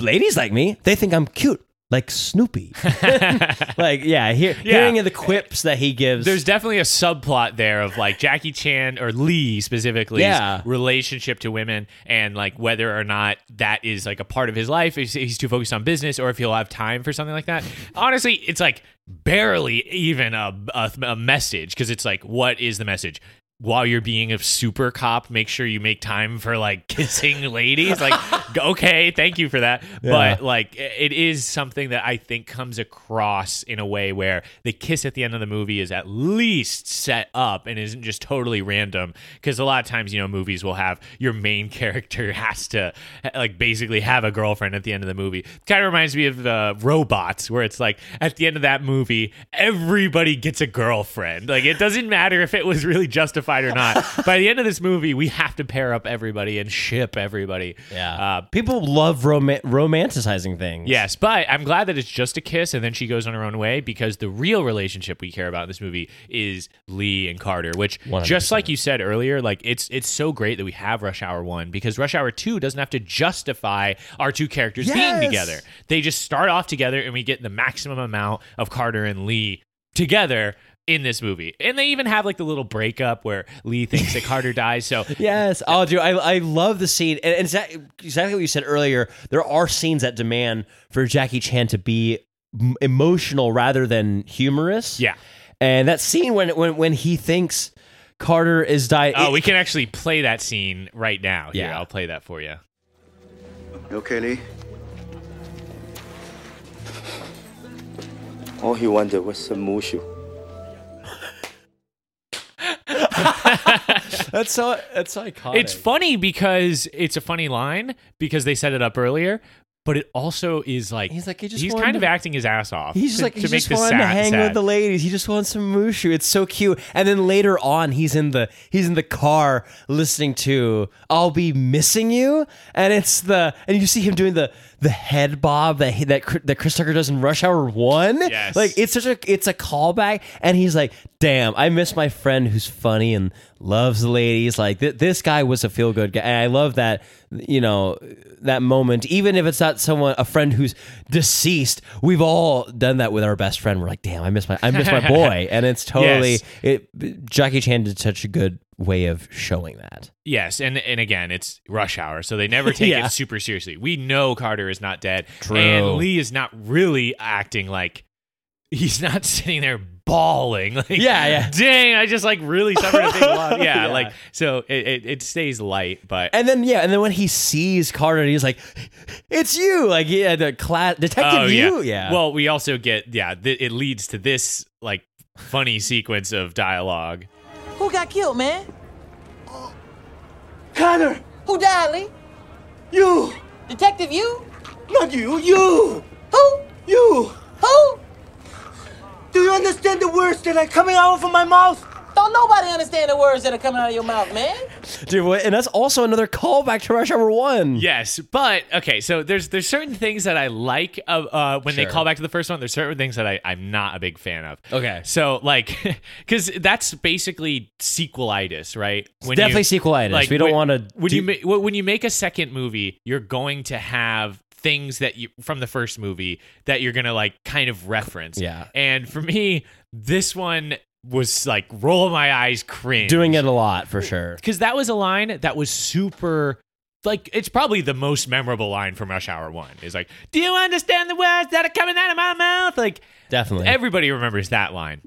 ladies like me, they think I'm cute. Like Snoopy, like yeah, hear, Yeah. hearing the quips that he gives. There's definitely a subplot there of like Jackie Chan or Lee specifically Yeah. relationship to women and like whether or not that is like a part of his life if he's too focused on business or if he'll have time for something like that. Honestly, it's like barely even a, a, a message because it's like what is the message? While you're being a super cop, make sure you make time for like kissing ladies. Like, okay, thank you for that. But like, it is something that I think comes across in a way where the kiss at the end of the movie is at least set up and isn't just totally random. Because a lot of times, you know, movies will have your main character has to like basically have a girlfriend at the end of the movie. Kind of reminds me of uh, Robots, where it's like at the end of that movie, everybody gets a girlfriend. Like, it doesn't matter if it was really justified or not. By the end of this movie, we have to pair up everybody and ship everybody. yeah, Uh, people love rom- romanticizing things. Yes, but I'm glad that it's just a kiss and then she goes on her own way because the real relationship we care about in this movie is Lee and Carter, which 100%. just like you said earlier, like it's it's so great that we have Rush Hour 1 because Rush Hour 2 doesn't have to justify our two characters Yes! being together. They just start off together and we get the maximum amount of Carter and Lee together in this movie. And they even have like the little breakup where Lee thinks that Carter dies. So Yes. Oh, dude, I, I love the scene. And, and exactly, exactly what you said earlier. There are scenes that demand for Jackie Chan to be m- emotional rather than humorous. yeah. And that scene when when when he thinks Carter is dying. Oh, we can actually play that scene right now. Here, Yeah. I'll play that for you. You okay, Lee? All he wanted was some mushu. that's so that's iconic. It's funny because it's a funny line because they set it up earlier, but it also is like He's like, he just he's kind of acting his ass off. He's just to, like to he make just wanted to hang sad. with the ladies. He just wants some mushu. It's so cute. And then later on, he's in the he's in the car listening to "I'll Be Missing You," and it's the and you see him doing the the head bob that he, that Chris- that Chris Tucker does in Rush Hour One. Yes. like it's such a it's a callback, and he's like, "Damn, I miss my friend who's funny and loves the ladies." Like th- this guy was a feel good guy. And I love that you know that moment, even if it's not someone a friend who's deceased. We've all done that with our best friend. We're like, "Damn, I miss my I miss my boy," and it's totally Yes. it. Jackie Chan did such a good way of showing that. Yes, and and again, it's rush hour, so they never take Yeah. it super seriously. We know Carter is not dead, True. and Lee is not really acting like he's not sitting there bawling. Like, Yeah, yeah. Dang, I just like really suffered a big loss. Yeah, Yeah. like so it, it it stays light, but And then yeah, and then when he sees Carter, he's like, "It's you!" Like yeah, the class detective oh you. yeah. Well, we also get yeah, th- it leads to this like funny sequence of dialogue. Who got killed, man? Uh, Connor, Who died, Lee? you, Detective you? not you, you, Who? you. Who? Do you understand the words that are coming out of my mouth? Don't nobody understand the words that are coming out of your mouth, man. dude, what- and that's also another callback to Rush Hour One. Yes, but okay. So there's there's certain things that I like of uh, when they Sure. call back to the first one. There's certain things that I I'm not a big fan of. Okay. So like, because that's basically sequelitis, right? When definitely you- sequelitis. We don't when- wanna When do- you ma- when when you make a second movie, you're going to have things that you from the first movie that you're gonna like kind of reference. Yeah. And for me, this one was like roll my eyes, cringe Doing it a lot for sure. because that was a line that was super like it's probably the most memorable line from rush hour one is like do you understand the words that are coming out of my mouth like Definitely. everybody remembers that line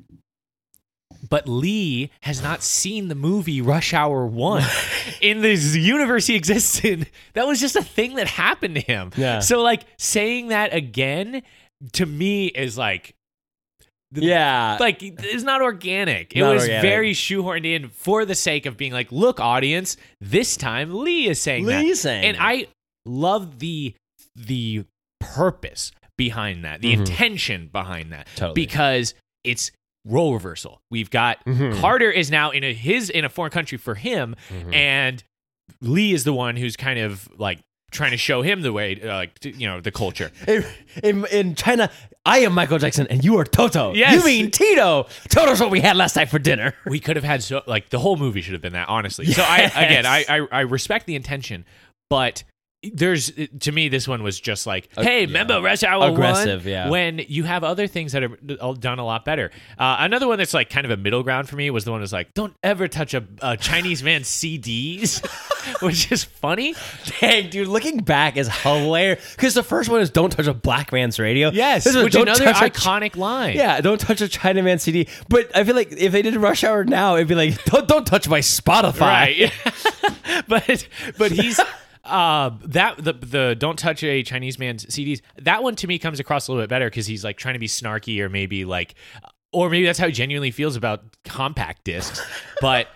but lee has not seen the movie rush hour one in this universe he exists in that was just a thing that happened to him Yeah. so like saying that again to me is like yeah. like it's not organic. It Not was organic. very shoehorned in for the sake of being like, look, audience, this time Lee is saying that. Lee's saying and it. I love the the purpose behind that, the Mhm. intention behind that, Totally. because it's role reversal. We've got Mhm. Carter is now in a his in a foreign country for him, Mhm. and Lee is the one who's kind of like trying to show him the way, uh, like to, you know, the culture. in, in, in China, I am Michael Jackson and you are Toto. Yes. You mean Tito. Toto's what we had last night for dinner. we could have had so like the whole movie should have been that honestly so i again I, Yes. I i respect the intention but there's to me this one was just like hey remember rush hour Aggressive, one? yeah. when you have other things that are done a lot better uh, another one that's like kind of a middle ground for me was the one that's like don't ever touch a, a chinese man's cds which is funny Dang, dude, looking back is hilarious. Because the first one is don't touch a black man's radio. yes This is which don't another touch a- iconic line Yeah, don't touch a Chinaman CD. But I feel like if they did Rush Hour now, it'd be like, don't, don't touch my Spotify. right but but he's uh that the the don't touch a chinese man's cds that one to me comes across a little bit better because he's like trying to be snarky or maybe like or maybe that's how he genuinely feels about compact discs. But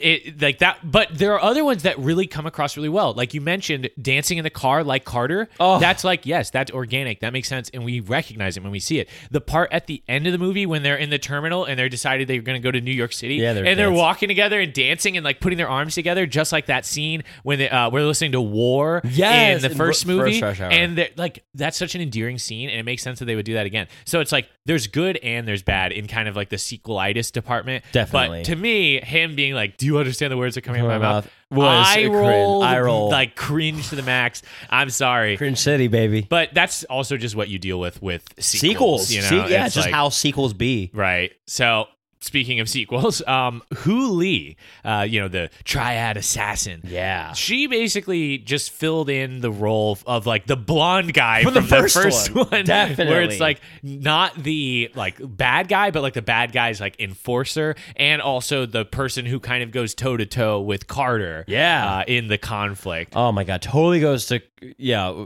it like that but there are other ones that really come across really well. Like you mentioned dancing in the car like carter. Oh. that's like yes that's organic. That makes sense and we recognize it when we see it. The part at the end of the movie when they're in the terminal and they're decided they're going to go to new york city Yeah, they're and they're walking together and dancing and like putting their arms together just like that scene when they uh, we're listening to war Yes, in the first Ru- movie first and they're- like that's such an endearing scene and it makes sense that they would do that again. So it's like there's good and there's bad in kind of like the sequelitis department. Definitely. but to me him being like do you understand the words that are coming out of my mouth was I cringe. I rolled. like cringe to the max I'm sorry Cringe City, baby. but that's also just what you deal with with sequels. sequels, you know Se- yeah, It's just like- how sequels be. Right. So speaking of sequels, um, Hu Li, uh, you know, the triad assassin. Yeah. She basically just filled in the role of like the blonde guy From the first first, one. one. Definitely. Where it's like not the like bad guy, but like the bad guy's like enforcer and also the person who kind of goes toe to toe with Carter. Yeah. Uh, in the conflict. Oh my god, totally goes to yeah,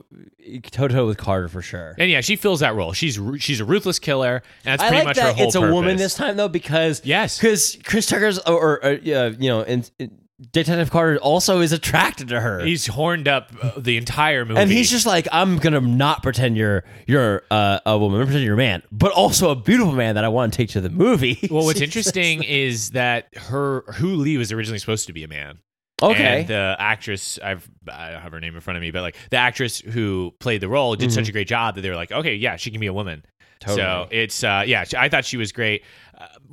toe to toe with Carter for sure. and yeah, she fills that role. She's she's a ruthless killer, and that's I pretty like much that her whole it's a woman this time though because Yes. because Chris Tucker's or, or, uh, you know, and, and Detective Carter also is attracted to her. He's horned up uh, the entire movie, and he's just like, I'm gonna not pretend you're you're uh, a woman, I'm pretend you're a man, but also a beautiful man that I want to take to the movie. Well, what's interesting is that her Hu Li was originally supposed to be a man. Okay. And the actress, I've I don't have her name in front of me, but like the actress who played the role did Mm-hmm. such a great job that they were like, okay, yeah, she can be a woman. Totally. So it's uh, yeah, I thought she was great.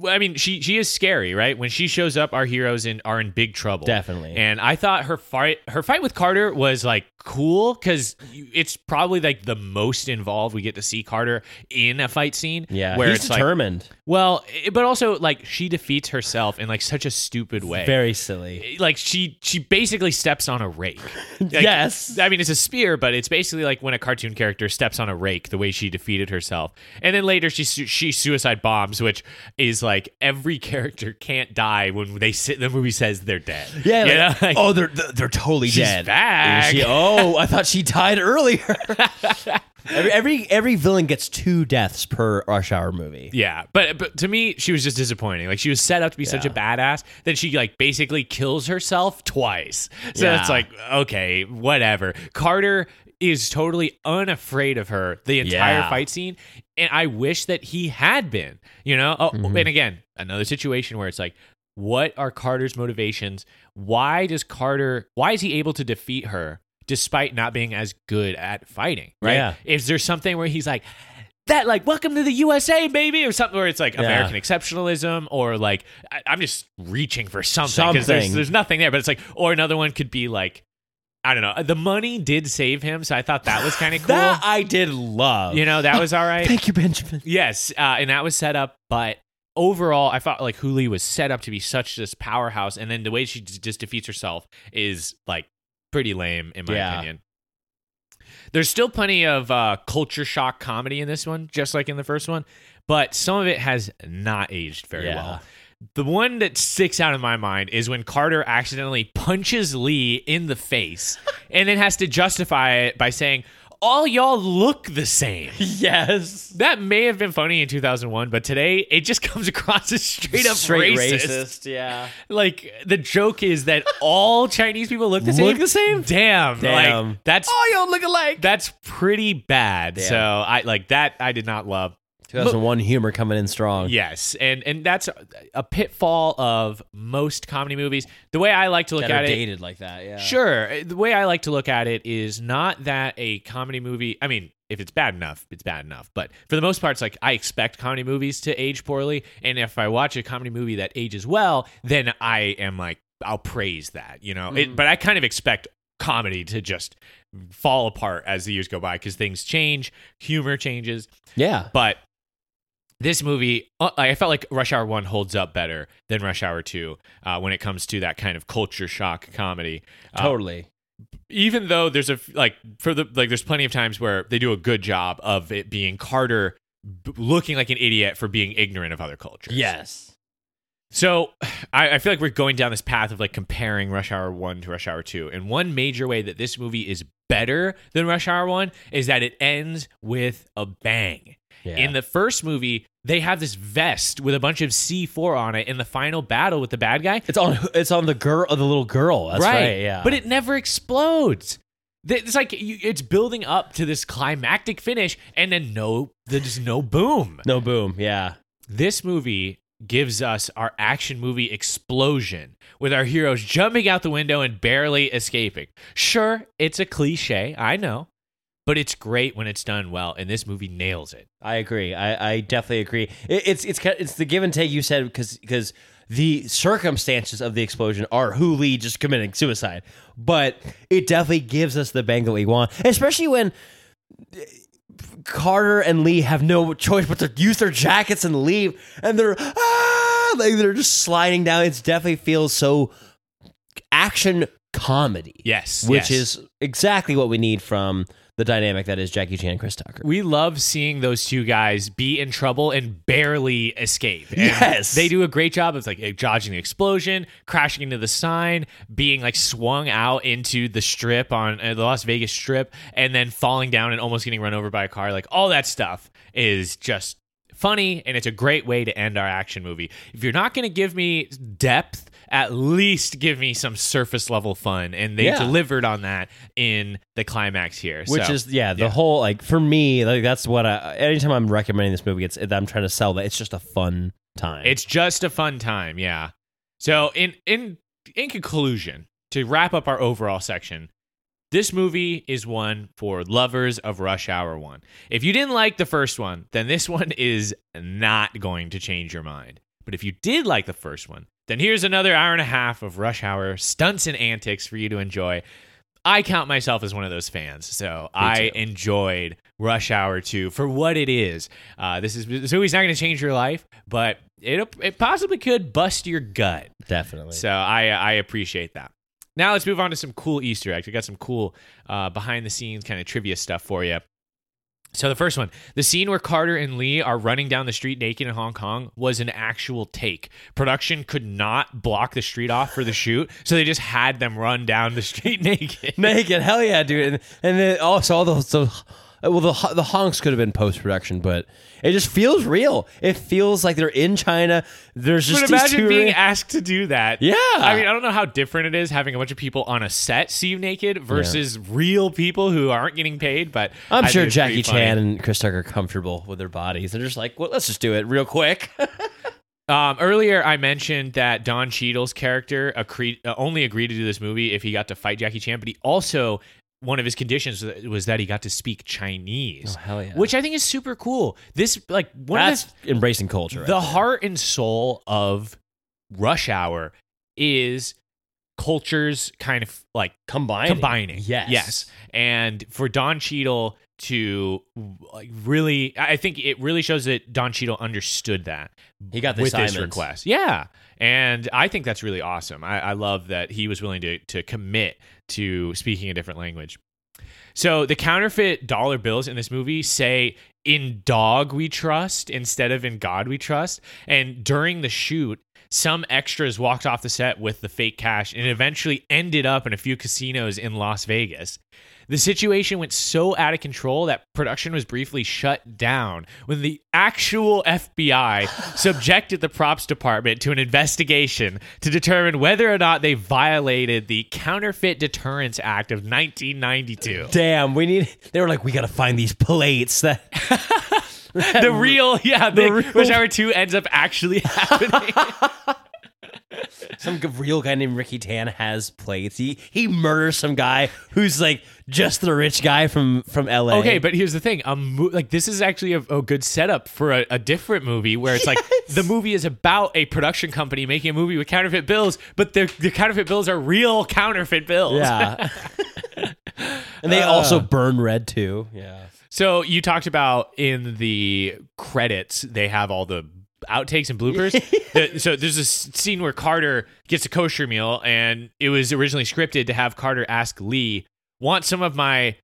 I mean, she she is scary, right? When she shows up, our heroes in are in big trouble. Definitely. And I thought her fight her fight with Carter was like cool because it's probably like the most involved we get to see Carter in a fight scene. yeah, where he's it's like determined. well, i- but also like she defeats herself in like such a stupid way. Very silly. Eh, like she she basically steps on a rake. Like, Yes. I mean it's a spear, but it's basically like when a cartoon character steps on a rake, the way she defeated herself. And then later she she suicide bombs, which is like every character can't die when they sit. The movie says they're dead. Yeah. You like, know? Like, oh, they're they're totally She's dead. back. She- oh, I thought she died earlier. every, every every villain gets two deaths per Rush Hour movie. Yeah, but but to me, she was just disappointing. Like she was set up to be such a badass, then she like basically kills herself twice. So Yeah. it's like okay, whatever. Carter is totally unafraid of her the entire Yeah. fight scene, and I wish that he had been. You know, oh, Mm-hmm. and again, another situation where it's like. What are Carter's motivations? Why does Carter? Why is he able to defeat her despite not being as good at fighting? Right? Yeah. Is there something where he's like, that like welcome to the USA baby or something where it's like Yeah. American exceptionalism or like I, I'm just reaching for something because there's, there's nothing there but it's like or another one could be like I don't know the money did save him so I thought that was kind of cool That I did love. you know that was all right Thank you, Benjamin. yes uh, and that was set up but overall I thought like Hu Li was set up to be such this powerhouse and then the way she just defeats herself is like pretty lame in my Yeah. opinion there's still plenty of uh, culture shock comedy in this one, just like in the first one, but some of it has not aged very Yeah. well. The one that sticks out in my mind is when Carter accidentally punches Lee in the face and then has to justify it by saying, All y'all look the same. Yes. That may have been funny in 2001, but today it just comes across as straight up racist. Yeah. Like the joke is that all Chinese people look the same. Look the same? Damn. Damn. Like that's all y'all look alike. that's pretty bad. Damn. So I like that. I did not love. 2001 humor coming in strong. Yes, and and that's a, a pitfall of most comedy movies. The way I like to look That at it, dated like that. Yeah. sure. Eh, the way I like to look at it is not that a comedy movie. I mean, if it's bad enough, it's bad enough. But for the most part, it's like I expect comedy movies to age poorly, and if I watch a comedy movie that ages well, then I am like I'll praise that. You know, it, mm. but I kind of expect comedy to just fall apart as the years go by because things change, humor changes. Yeah. But this movie, uh, I felt like Rush Hour 1 holds up better than Rush Hour 2 uh, when it comes to that kind of culture shock comedy. Uh, Totally. even though there's a, like, for the, like, there's plenty of times where they do a good job of it being Carter b- looking like an idiot for being ignorant of other cultures. Yes. So I, I feel like we're going down this path of like comparing Rush Hour 1 to Rush Hour 2. And one major way that this movie is better than Rush Hour 1 is that it ends with a bang. Yeah. In the first movie, they have this vest with a bunch of C4 on it in the final battle with the bad guy. It's on. It's on the girl. The little girl. That's right. yeah. But it never explodes. It's like you, it's building up to this climactic finish, and then no, there's no boom. no boom. Yeah. This movie gives us our action movie explosion with our heroes jumping out the window and barely escaping. Sure, it's a cliche, I know, but it's great when it's done well, and this movie nails it. I agree. I, I definitely agree. It, it's it's it's the give and take you said because because the circumstances of the explosion are Hu Li just committing suicide, but it definitely gives us the bang that we want, especially when. uh, Carter and Lee have no choice but to use their jackets and leave, and they're ah, like they're just sliding down. It definitely feels so action comedy, Yes, which yes. is exactly what we need from the dynamic that is Jackie Chan and Chris Tucker. We love seeing those two guys be in trouble and barely escape. And Yes. They do a great job of like dodging the explosion, crashing into the sign, being like swung out into the strip on uh, the Las Vegas strip, and then falling down and almost getting run over by a car. Like all that stuff is just funny and it's a great way to end our action movie. If you're not going to give me depth, at least give me some surface level fun. And they Yeah. delivered on that in the climax here. which So- is yeah the yeah. whole like for me like that's what I anytime I'm recommending this movie it's I'm trying to sell that it's just a fun time It's just a fun time, yeah. So in in in conclusion, to wrap up our overall section, This movie is one for lovers of Rush Hour 1. If you didn't like the first one, then this one is not going to change your mind. But if you did like the first one, then here's another hour and a half of Rush Hour stunts and antics for you to enjoy. I count myself as one of those fans, so I enjoyed Rush Hour 2 for what it is. Uh, this is this movie's not going to change your life, but it it possibly could bust your gut. Definitely. So I I appreciate that. Now let's move on to some cool Easter eggs. We got some cool uh, behind the scenes kind of trivia stuff for you. So the first one, the scene where Carter and Lee are running down the street naked in Hong Kong was an actual take. Production could not block the street off for the shoot, so they just had them run down the street naked. Naked, hell yeah, dude. And, and then also all those, those well, the the honks could have been post production, but it just feels real. It feels like they're in China. There's just But imagine being asked to do that. Yeah. I mean, I don't know how different it is having a bunch of people on a set see you naked versus real people who aren't getting paid. But I'm I sure Jackie. Chan and Chris Tucker are comfortable with their bodies. They're just like, well, let's just do it real quick. Um, earlier, I mentioned that Don Cheadle's character accre- uh, only agreed to do this movie if he got to fight Jackie Chan, but he also one of his conditions was that he got to speak Chinese, Oh, hell yeah. which I think is super cool. This like one That's of embracing culture. the, right the there. heart and soul of Rush Hour is cultures kind of like combining. combining. Yes. Yes. And for Don Cheadle to like really I think it really shows that Don Cheadle understood that He got the with this request. Yeah. And I think that's really awesome. I, I love that he was willing to to commit to speaking a different language. So the counterfeit dollar bills in this movie say in dog we trust instead of in God we trust. And during the shoot, some extras walked off the set with the fake cash and eventually ended up in a few casinos in Las Vegas. The situation went so out of control that production was briefly shut down when the actual FBI subjected the props department to an investigation to determine whether or not they violated the Counterfeit Deterrence Act of 1992. Damn, we need. They were like, we got to find these plates that. the real, yeah, the, real- Rush Hour 2 ends up actually happening. Some real guy named Ricky Tan has plates. He he murders some guy who's like just the rich guy from from L.A. Okay, but here's the thing. A mo- like this is actually a, a good setup for a, a different movie where it's like the movie is about a production company making a movie with counterfeit bills, but the the counterfeit bills are real counterfeit bills. yeah. and they also uh. burn red too. Yeah. So you talked about in the credits they have all the outtakes and bloopers. The- so there's this scene where Carter gets a kosher meal, and it was originally scripted to have Carter ask Lee, "Want some of my?"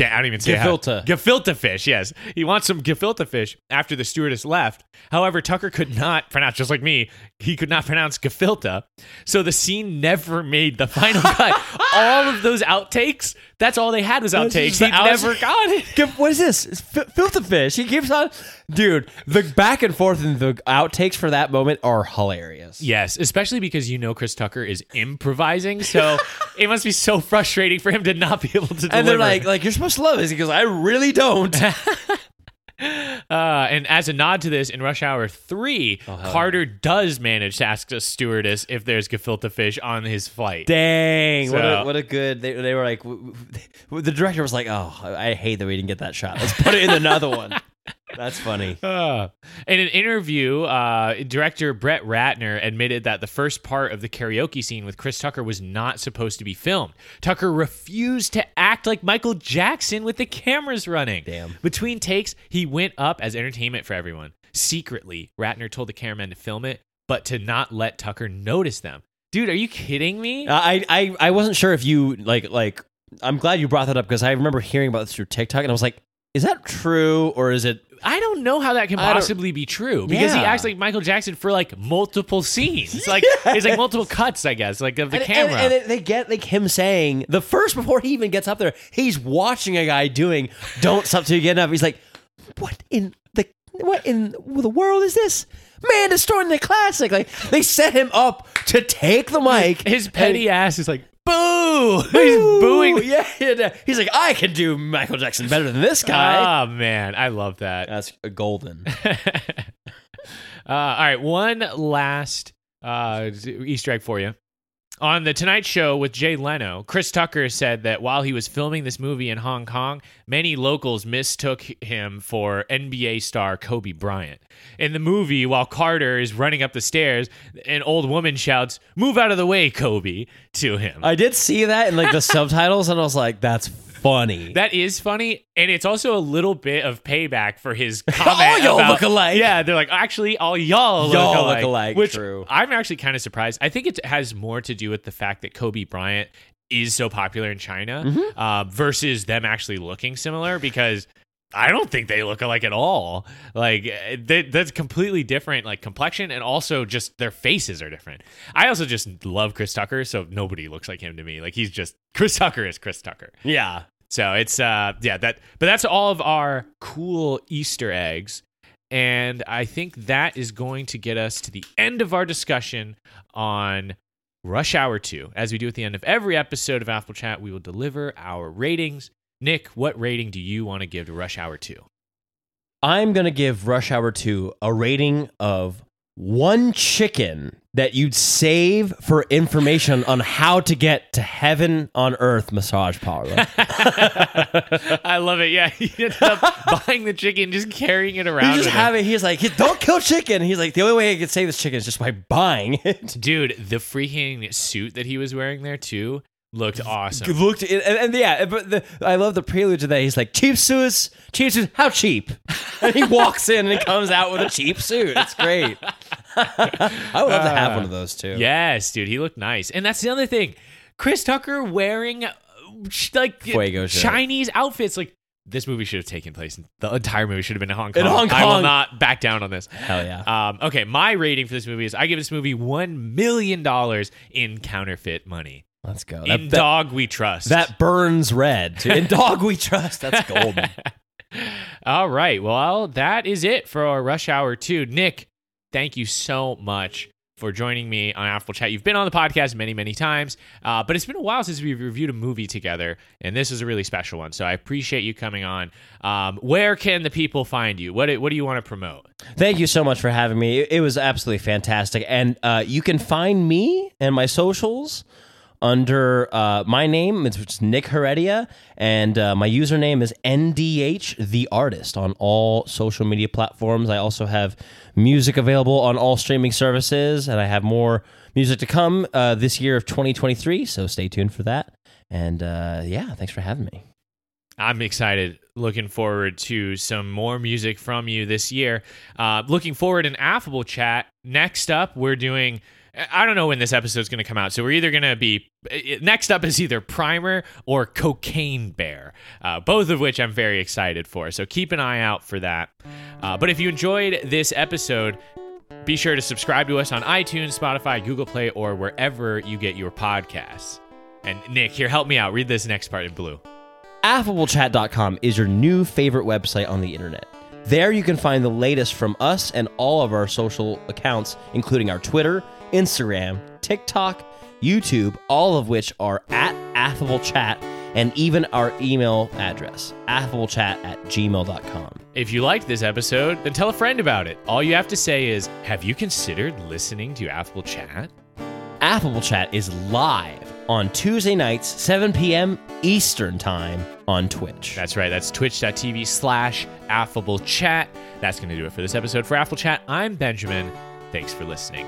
I don't even say how- Gefilte. Gefilte fish. Yes, he wants some gefilte fish after the stewardess left. However, Tucker could not pronounce, just like me, he could not pronounce gefilte. So the scene never made the final cut. all of those outtakes, that's all they had was outtakes. He outs- never got it. What is this? It's fi- filter fish. He keeps on, dude. The back and forth and the outtakes for that moment are hilarious. Yes, especially because you know Chris Tucker is improvising, so it must be so frustrating for him to not be able to deliver. And they're like, like you're supposed to love this. He goes, I really don't. uh, and as a nod to this, in Rush Hour Three, Oh, Carter does manage to ask a stewardess if there's gefilte fish on his flight. Dang, what a what a good. They, they were like, w- w- the director was like, oh, I I hate that we didn't get that shot. Let's put it in another one. That's funny. Uh, in an interview, uh, director Brett Ratner admitted that the first part of the karaoke scene with Chris Tucker was not supposed to be filmed. Tucker refused to act like Michael Jackson with the cameras running. Damn. Between takes, he went up as entertainment for everyone. Secretly, Ratner told the cameraman to film it, but to not let Tucker notice them. Dude, are you kidding me? Uh, I, I I wasn't sure if you like like. I'm glad you brought that up because I remember hearing about this through TikTok and I was like, is that true or is it? I don't know how that can I don't- possibly be true because he Yeah. acts like Michael Jackson for like multiple scenes. Like it's like multiple cuts, I guess, like of the and, camera. and, and they get like him saying the first before he even gets up there, he's watching a guy doing "Don't stop till you get up." He's like, "What in the what in the world is this?" Man, destroying the classic. Like they set him up to take the mic. His petty ass is like, boo! He's booing. Yeah, yeah, he's like, I can do Michael Jackson better than this guy. Oh man, I love that. That's golden. Uh, all right, one last uh, Easter egg for you. On the Tonight Show with Jay Leno, Chris Tucker said that while he was filming this movie in Hong Kong, many locals mistook him for NBA star Kobe Bryant. In the movie, while Carter is running up the stairs, an old woman shouts, Move out of the way, Kobe, to him. I did see that in like the subtitles, and I was like, "That's funny." That is funny, and it's also a little bit of payback for his comment. All y'all about- look alike. Yeah, they're like, actually, all y'all, Y'all look look alike. alike, Which true. I'm actually kind of surprised. I think it has more to do with the fact that Kobe Bryant is so popular in China Mm-hmm. uh, versus them actually looking similar because. I don't think they look alike at all. Like eh, they, that's completely different, like complexion, and also just their faces are different. I also just love Chris Tucker, so nobody looks like him to me. Like he's just Chris Tucker is Chris Tucker. yeah. So it's uh yeah that but that's all of our cool Easter eggs. And I think that is going to get us to the end of our discussion on Rush Hour 2. As we do at the end of every episode of Affable Chat, we will deliver our ratings. Nick, what rating do you want to give to Rush Hour 2? I'm gonna give Rush Hour 2 a rating of one chicken that you'd save for information on how to get to heaven on earth massage parlor. I love it. Yeah, he ended up buying the chicken, just carrying it around. He just with him. have it. He's like, don't kill chicken. He's like, the only way I can save this chicken is just by buying it. Dude, the freaking suit that he was wearing there too looked awesome. Looked and, and, yeah, but the, I love the prelude to that. He's like, cheap suits, cheap suits, how cheap? And he walks in and he comes out with a cheap suit. It's great. I would love to have one of those too. Yes, dude, he looked nice. And that's the other thing. Chris Tucker wearing uh, like Fuego shirt. Chinese outfits. Like this movie should have taken place. The entire movie should have been in Hong Kong. In Hong Kong. I will not back down on this. Hell yeah. Um, okay, my rating for this movie is I give this movie one million dollars in counterfeit money. Let's go. in That, that, dog we trust. that burns red. too. In dog we trust. That's golden. All right. Well, that is it for our Rush Hour 2. Nick, thank you so much for joining me on Affable Chat. You've been on the podcast many, many times, uh, but it's been a while since we've reviewed a movie together, and this is a really special one. So I appreciate you coming on. Um, where can the people find you? What, what do you want to promote? Thank you so much for having me. It, was absolutely fantastic. And uh, you can find me and my socials under uh, my name, it's, Nick Heredia, and uh, my username is NDH the Artist on all social media platforms. I also have music available on all streaming services, and I have more music to come uh, this year of 2023. So stay tuned for that. And uh, yeah, thanks for having me. I'm excited. Looking forward to some more music from you this year. Uh, looking forward in affable chat. Next up, we're doing. I don't know when this episode is going to come out, so we're either going to be next up is either Primer or Cocaine Bear, uh, both of which I'm very excited for. So keep an eye out for that. Uh, but if you enjoyed this episode, be sure to subscribe to us on iTunes, Spotify, Google Play, or wherever you get your podcasts. And Nick, here, help me out. Read this next part in blue. AffableChat.com is your new favorite website on the internet. There you can find the latest from us and all of our social accounts, including our Twitter, Instagram, TikTok, YouTube, all of which are at Affable Chat, and even our email address, affablechat at gmail.com. If you liked this episode, then tell a friend about it. All you have to say is, Have you considered listening to Affable Chat? Affable Chat is live on Tuesday nights, 7 p.m. Eastern Time on Twitch. That's right, that's twitch.tv slash affable chat. That's going to do it for this episode. For Affable Chat, I'm Benjamin. Thanks for listening.